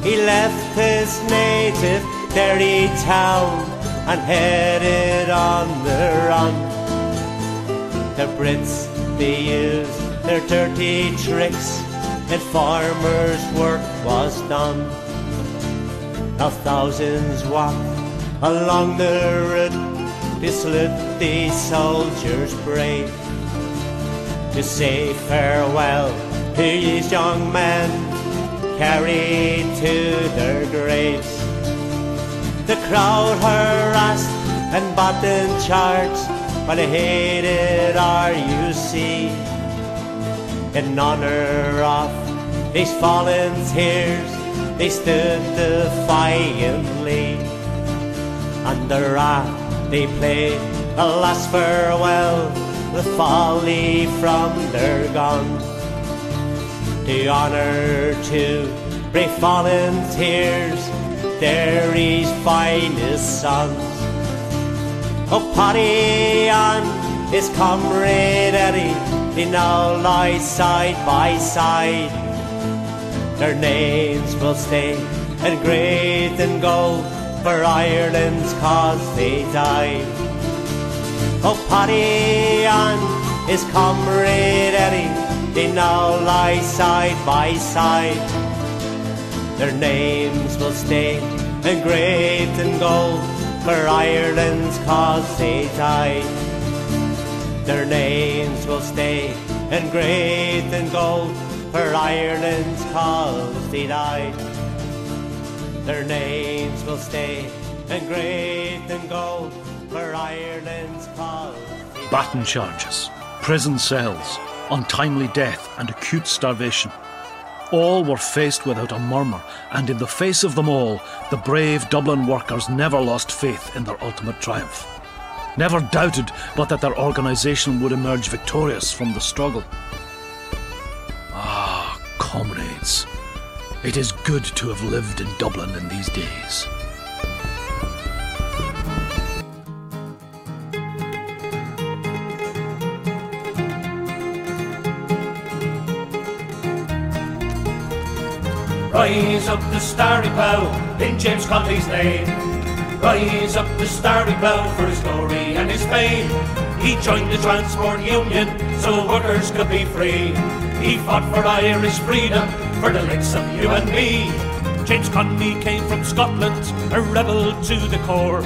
He left his native Derry town and headed on the run. The Brits, they used their dirty tricks and farmers' work was done. Now thousands walked along the route to salute these soldiers brave. To say farewell to these young men carried to their graves. The crowd harassed and button charged by the hated RUC. In honor of these fallen tears, they stood defiantly. Under wrath, they played a last farewell with folly from their guns The honor to brave volunteers, Derry's finest sons. Oh, Paddy and his comrade Eddie, they now lie side by side. Their names will stay engraved in gold for Ireland's cause they died. Oh, Paddy and his comrade Eddie, they now lie side by side. Their names will stay engraved in gold, for Ireland's cause they died. Their names will stay engraved in gold, for Ireland's cause they died. Their names will stay engraved in gold, for Ireland's cause. Baton charges, prison cells, untimely death, and acute starvation. All were faced without a murmur, and in the face of them all, the brave Dublin workers never lost faith in their ultimate triumph. Never doubted but that their organisation would emerge victorious from the struggle. Ah, comrades, it is good to have lived in Dublin in these days. Rise up the starry plough in James Connolly's name. Rise up the starry plough for his glory and his fame. He joined the Transport Union so workers could be free. He fought for Irish freedom for the likes of you and me. James Connolly came from Scotland, a rebel to the core.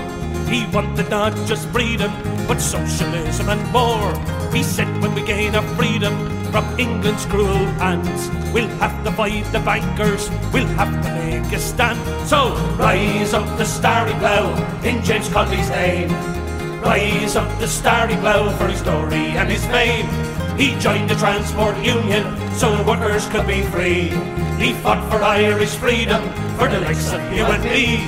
He wanted not just freedom, but socialism and more. He said when we gain our freedom from England's cruel hands, we'll have to fight the bankers, we'll have to make a stand. So rise up the starry plough in James Connolly's name. Rise up the starry plough for his glory and his fame. He joined the Transport Union so workers could be free. He fought for Irish freedom for the likes of you and me.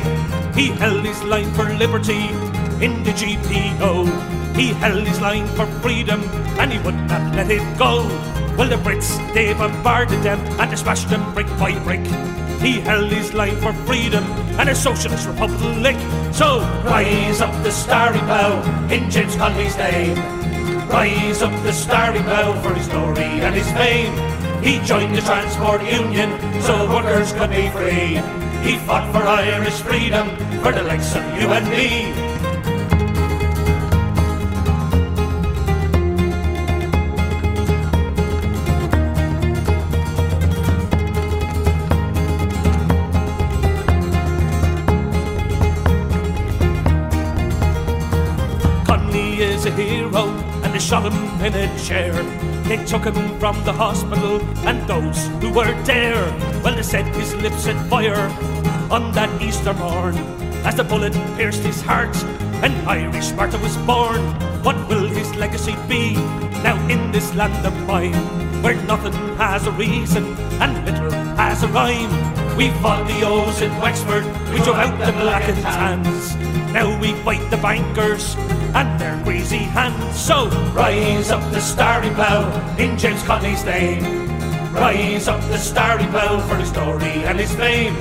He held his line for liberty in the GPO. He held his line for freedom and he would not let it go. Well, the Brits, they bombarded them and they smashed them brick by brick. He held his line for freedom and a socialist republic. So rise up the starry plough in James Connolly's name. Rise up the starry plough for his glory and his fame. He joined the Transport Union so workers could be free. He fought for Irish freedom for the likes of you and me. Shot him in a chair. They took him from the hospital and those who were there, well, they set his lips at fire on that Easter morn as the bullet pierced his heart. An Irish martyr was born. What will his legacy be now in this land of mine, where nothing has a reason and little has a rhyme? We fought the O's in Wexford, we drove out the black and tans. Now we fight the bankers and their greasy hands. So rise up the starry plough in James Connolly's name. Rise up the starry plough for his glory and his fame.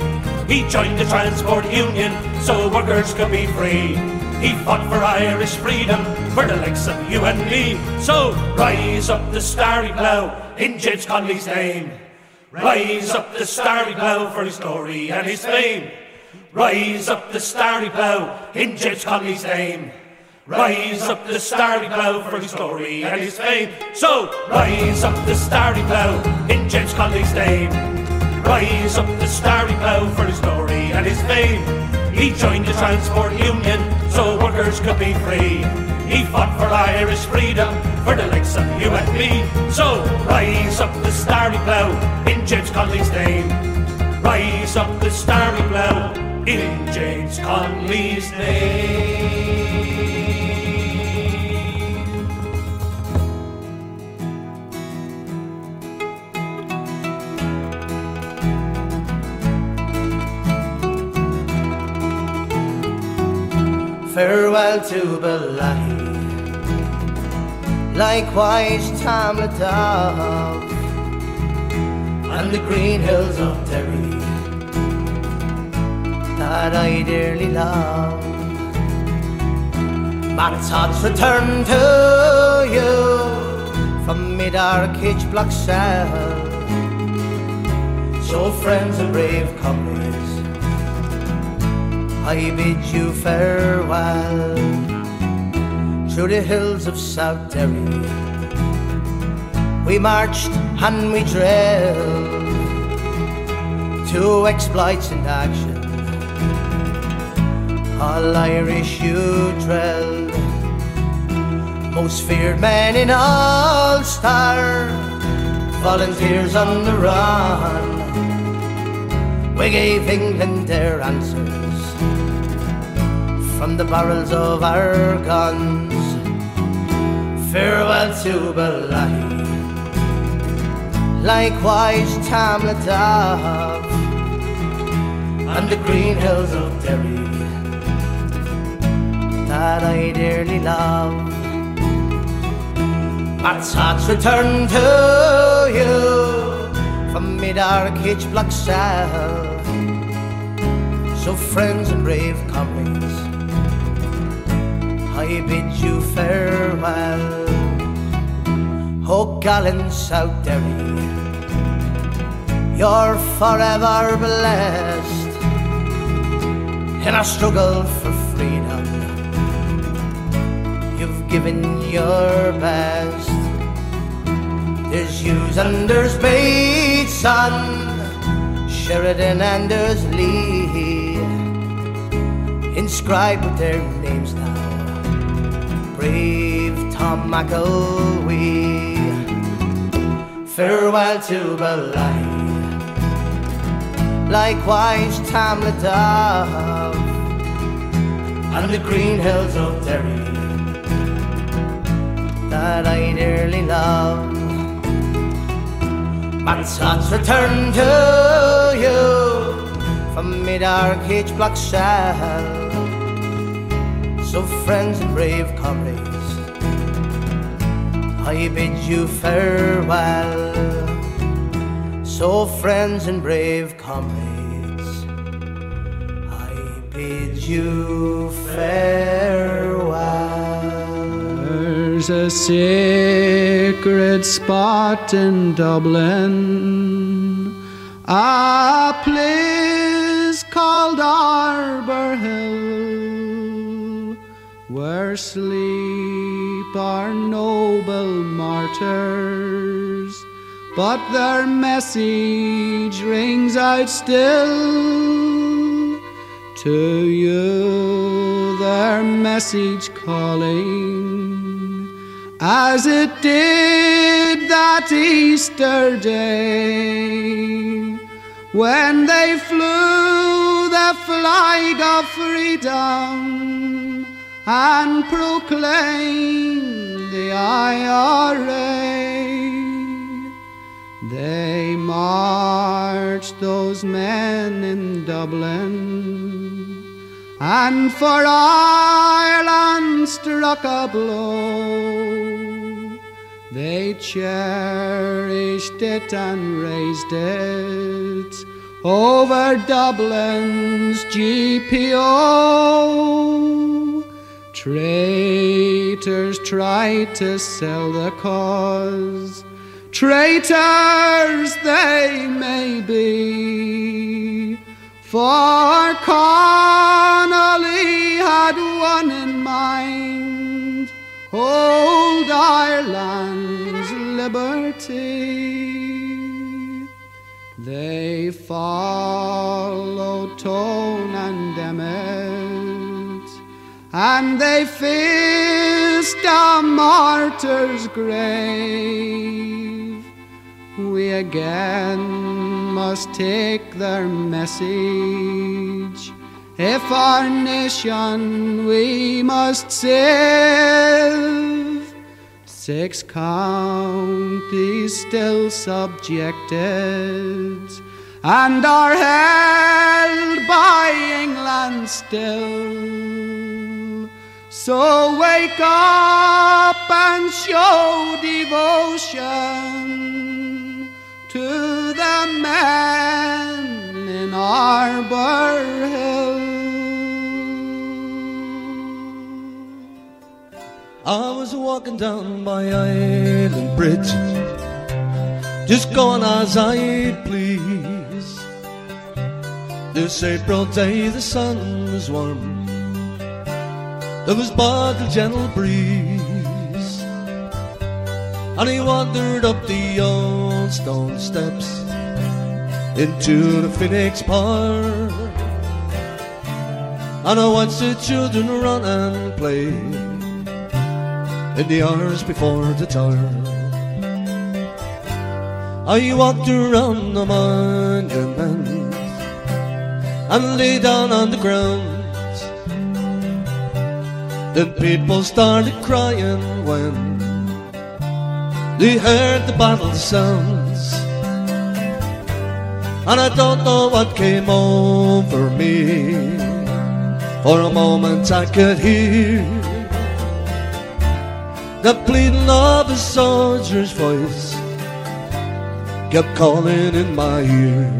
He joined the Transport Union so workers could be free. He fought for Irish freedom for the likes of you and me. So rise up the starry plough in James Connolly's name. Rise up the starry plough for his glory and his fame. Rise up the starry plough in James Connolly's name. Rise up the starry plough for his glory and his fame. So rise up the starry plough in James Connolly's name. Rise up the starry plough for his glory and his fame. He joined the Transport Union so workers could be free. He fought for Irish freedom for the likes of you and me. So rise up the starry plough in James Connolly's name. Rise up the starry plough in James Connolly's name. Farewell to Bellaghy, likewise Tamlaghtduff, and the green hills of Derry that I dearly love. Thoughts return to you from mid arcade block cell. So friends and brave comrades, I bid you farewell through the hills of South Derry. We marched and we drilled to exploits and action. All Irish you drilled, most feared men in Ulster, volunteers on the run. We gave England their answers from the barrels of our guns. Farewell to Bellaghy, likewise Tamlaghtduff, and the green hills of Derry that I dearly love. My thoughts return to you from mid arcade block cell. So friends and brave comrades, I bid you farewell. Oh, gallant South Derry, You're forever blessed in our struggle for freedom. You've given your best. There's Hughes and there's Bateson, Sheridan and there's Lee, inscribed with their names now. Brave Tom McElwee, farewell to Beli. Likewise, Tam Dove and the green hills of Derry that I dearly love. My thoughts return to you from mid dark H block. So, friends and brave comrades, I bid you farewell. So, friends and brave comrades, I bid you farewell. There's a sacred spot in Dublin, a place called Arbor Hill, where sleep our noble martyrs, but their message rings out still. To you, their message calling, as it did that Easter day, when they flew the flag of freedom and proclaimed the IRA. They marched those men in Dublin and for Ireland struck a blow. They cherished it and raised it over Dublin's GPO. Traitors try to sell the cause. Traitors they may be, for Connolly had one in mind old Ireland's liberty. They followed Tone and Emmet, and they faced a martyr's grave. We again must take their message. If our nation we must save, six counties still subjected and are held by England still. So wake up and show devotion to the men in Arbor Hill. I was walking down by Island Bridge, just going as I'd please. This April day the sun was warm, there was but a gentle breeze, and he wandered up the old stone steps into the Phoenix Park. And I watched the children run and play in the hours before the dawn. I walked around the monument and lay down on the ground. Then people started crying when they heard the battle sounds. And I don't know what came over me. For a moment I could hear the pleading of a soldier's voice kept calling in my ear.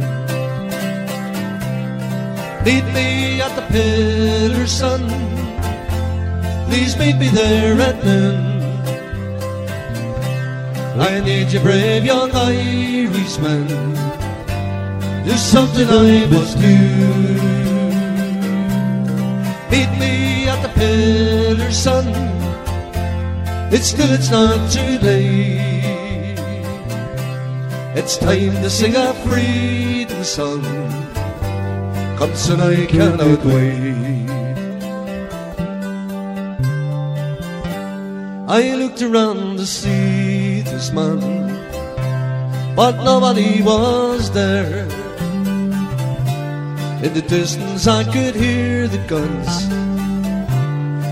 Meet me at the pillar, son. Please meet me there at noon. I need you, brave young Irishman, There's something I must do. Meet me at the pillar, son. It's still, it's not too late. It's time to sing a freedom song. Come, son, I cannot wait. I looked around to see this man, but nobody was there. In the distance, I could hear the guns,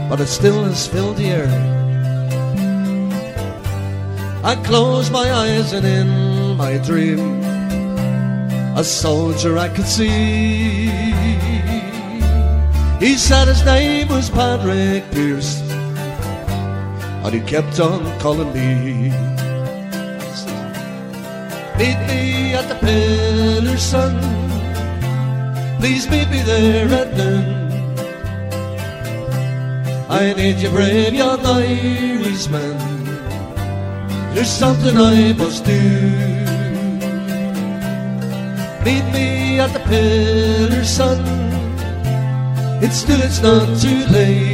but it still has filled the air. I closed my eyes, and in my dream, a soldier I could see. He said his name was Patrick Pearse, and he kept on calling me. Meet me at the pillar, son. Please meet me there at noon. I need you, brave young Irishman. There's something I must do. Meet me at the pillar, son. It's still, it's not too late.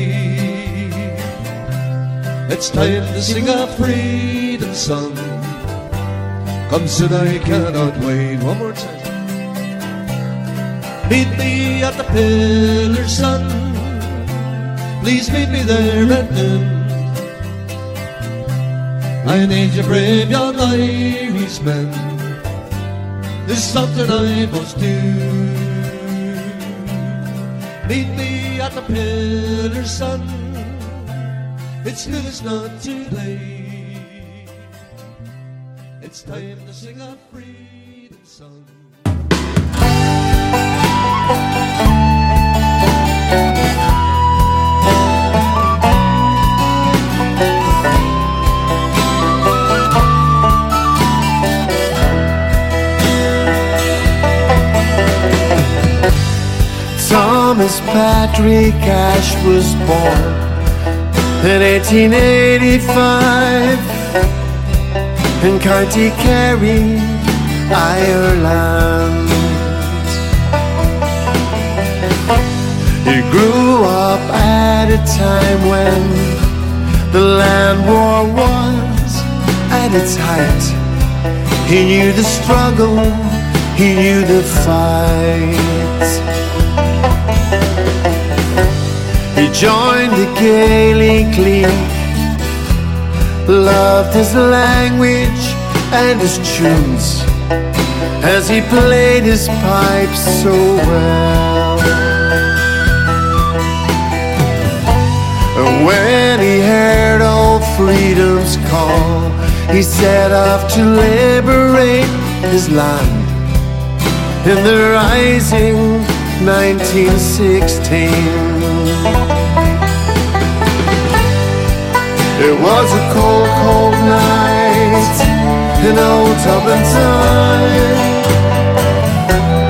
It's time to sing a freedom song. Come soon, I cannot wait. One more time. Meet me at the pillar, son. Please meet me there at noon. I need you, brave young Irishman. There's something I must do. Meet me at the pillar, son. It's still, it's not too late. It's time to sing a freedom song. Thomas Patrick Ashe was born in 1885 in County Kerry, Ireland. He grew up at a time when the land war was at its height. He knew the struggle, he knew the fight. He joined the Gaelic League, loved his language and his tunes as he played his pipe so well. And when he heard old freedom's call, he set off to liberate his land in the rising 1916. It was a cold, cold night in old Dublin time.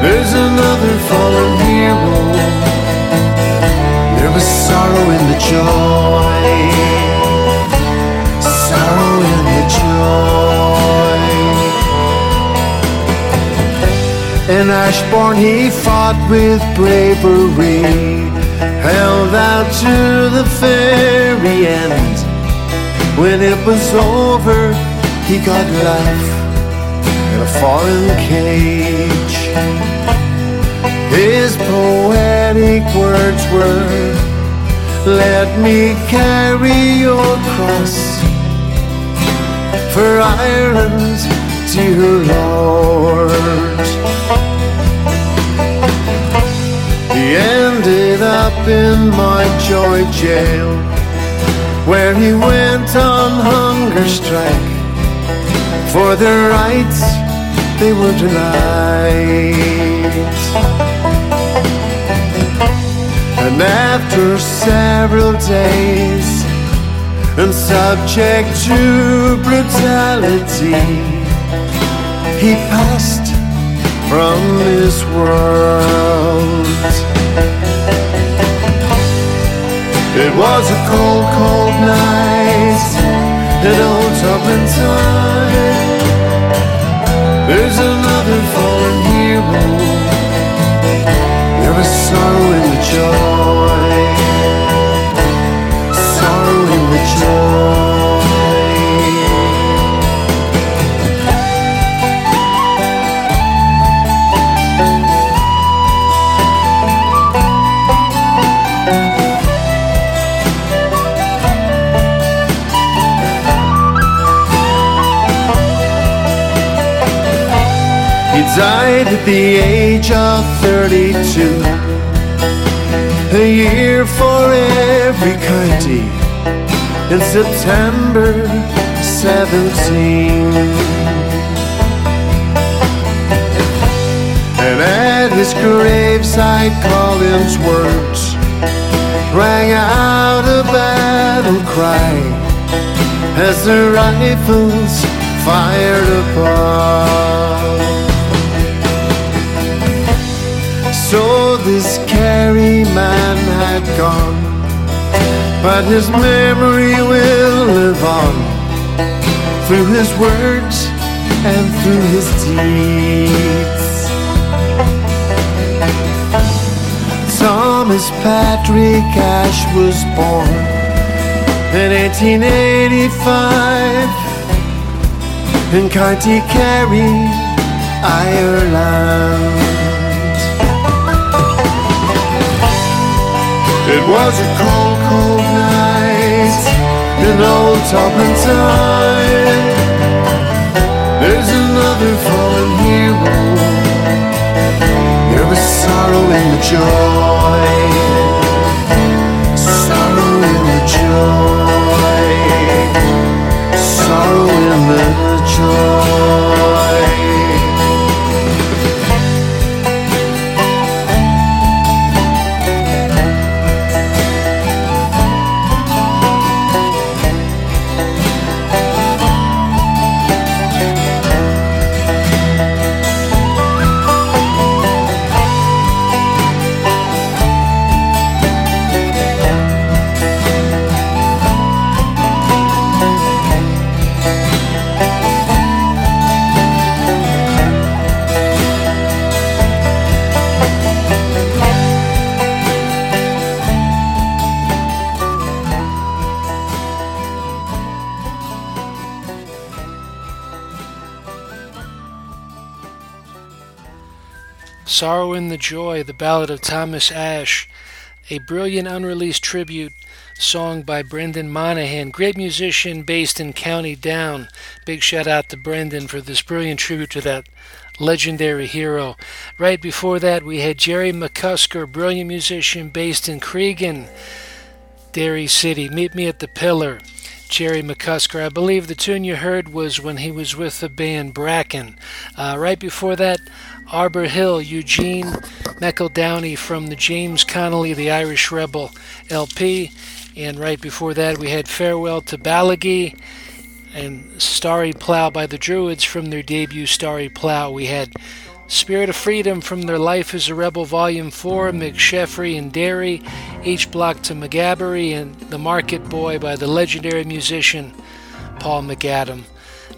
There's another fallen hero. There was sorrow in the joy, sorrow in the joy. In Ashbourne he fought with bravery, held out to the very end. When it was over, he got life in a foreign cage. His poetic words were, Let me carry your cross for Ireland, dear Lord. He ended up in my joy jail where he went on hunger strike for the rights they were denied. And after several days and subject to brutality, he passed from this world. It was a cold, cold night. It old up in time. There's another fallen hero. There was sorrow in the joy. Sorrow in the joy. Died at the age of 32. A year for every county in September 17. And at his graveside, Collins' words rang out a battle cry as the rifles fired above. So this Kerry man had gone, but his memory will live on through his words and through his deeds. Thomas Patrick Ashe was born in 1885 in County Kerry, Ireland. It was a cold, cold night in old town. There's another fallen hero. There was sorrow in the joy, sorrow in the joy, sorrow in the joy. In the Joy, the ballad of Thomas Ashe, a brilliant unreleased tribute song by Brendan Monahan, great musician based in County Down. Big shout out to Brendan for this brilliant tribute to that legendary hero. Right before that, we had Jerry McCusker, brilliant musician based in Creggan, Derry City. Meet me at the Pillar. Jerry McCusker. I believe the tune you heard was when he was with the band Bracken. Uh, right before that, Arbor Hill, Eugene McEldowney from the James Connolly, the Irish Rebel LP. And right before that, we had Farewell to Bellaghy and Starry Plough by the Druids from their debut Starry Plough. We had Spirit of Freedom from their Life as a Rebel Volume 4, McSheffrey and Derry, H Block to McGabbery, and The Market Boy by the legendary musician Paul McAdam.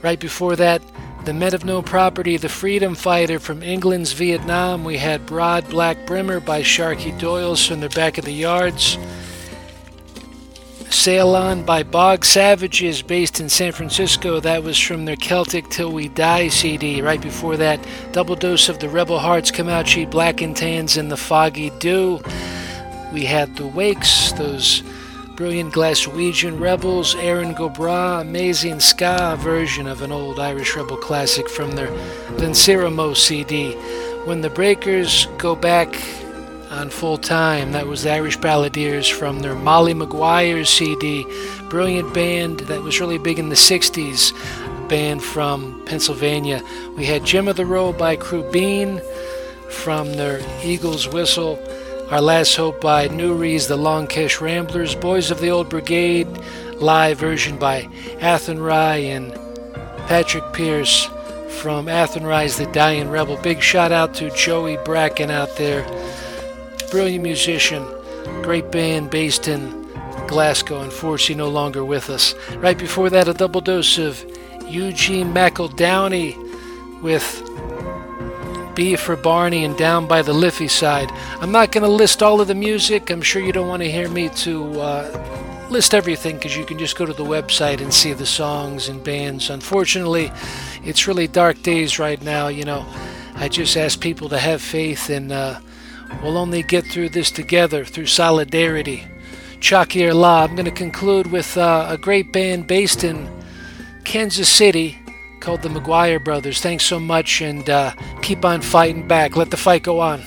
Right before that, The Men of No Property, The Freedom Fighter from England's Vietnam. We had Broad Black Brimmer by Sharky Doyles from the Back of the Yards. Sail On by Bog Savages, based in San Francisco. That was from their Celtic Till We Die CD. Right before that, Double Dose of the Rebel Hearts, Comanche, Black and Tans, and the Foggy Dew. We had the Wakes, those brilliant Glaswegian rebels, Erin Go Bragh, amazing ska version of an old Irish rebel classic from their Linciramo CD. When the Breakers go back on full time. That was the Irish Balladeers from their Molly Maguire CD. Brilliant band that was really big in the 60s. Band from Pennsylvania. We had Jim of the Row by Crew Bean from their Eagles Whistle. Our Last Hope by Newries, the Long Kesh Ramblers. Boys of the Old Brigade, live version by Athenry and Patrick Pearse from Athenry's The Dying Rebel. Big shout out to Joey Bracken out there brilliant musician, great band based in Glasgow. Unfortunately, no longer with us. Right before that, a double dose of Eugene McEldowney with B for Barney, and Down by the Liffey Side. I'm not going to list all of the music. I'm sure you don't want to hear me to uh, list everything because you can just go to the website and see the songs and bands. Unfortunately, it's really dark days right now. You know, I just ask people to have faith and uh, we'll only get through this together through solidarity. Tiocfaidh ár lá. I'm going to conclude with uh, a great band based in Kansas City called the McGuire Brothers. Thanks so much and uh, keep on fighting back. Let the fight go on.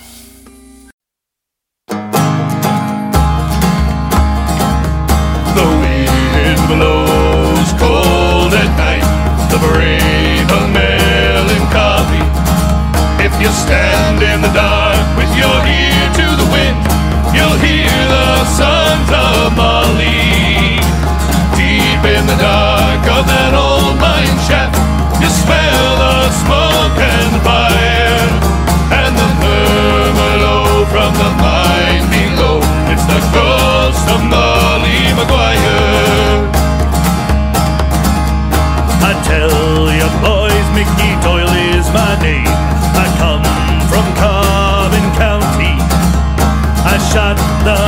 The wind blows cold at night, the brave are melancholy. If you stand in the dark your ear to the wind, you'll hear the sons of Molly. Deep in the dark of that old mine shaft, you smell the smoke and the fire, and the murmur low from the mine below. It's the ghost of Molly Maguire. I tell I shot the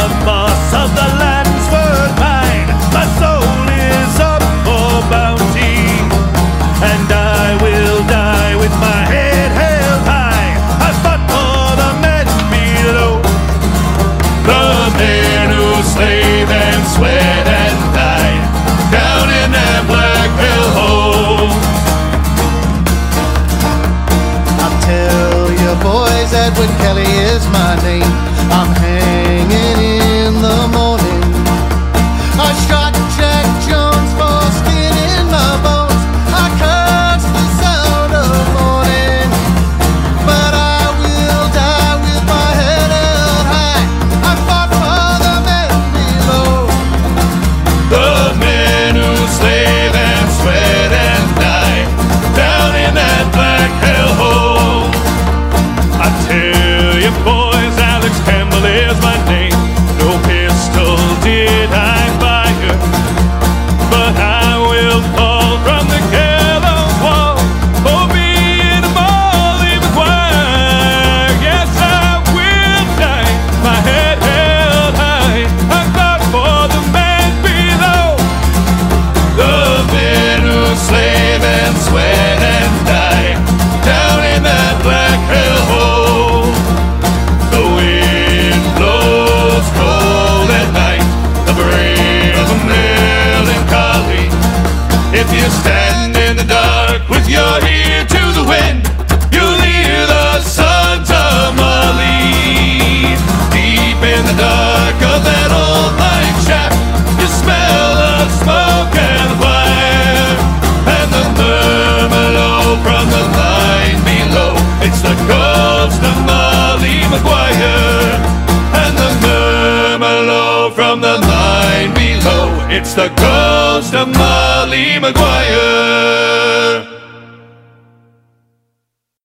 It's the ghost of Molly Maguire.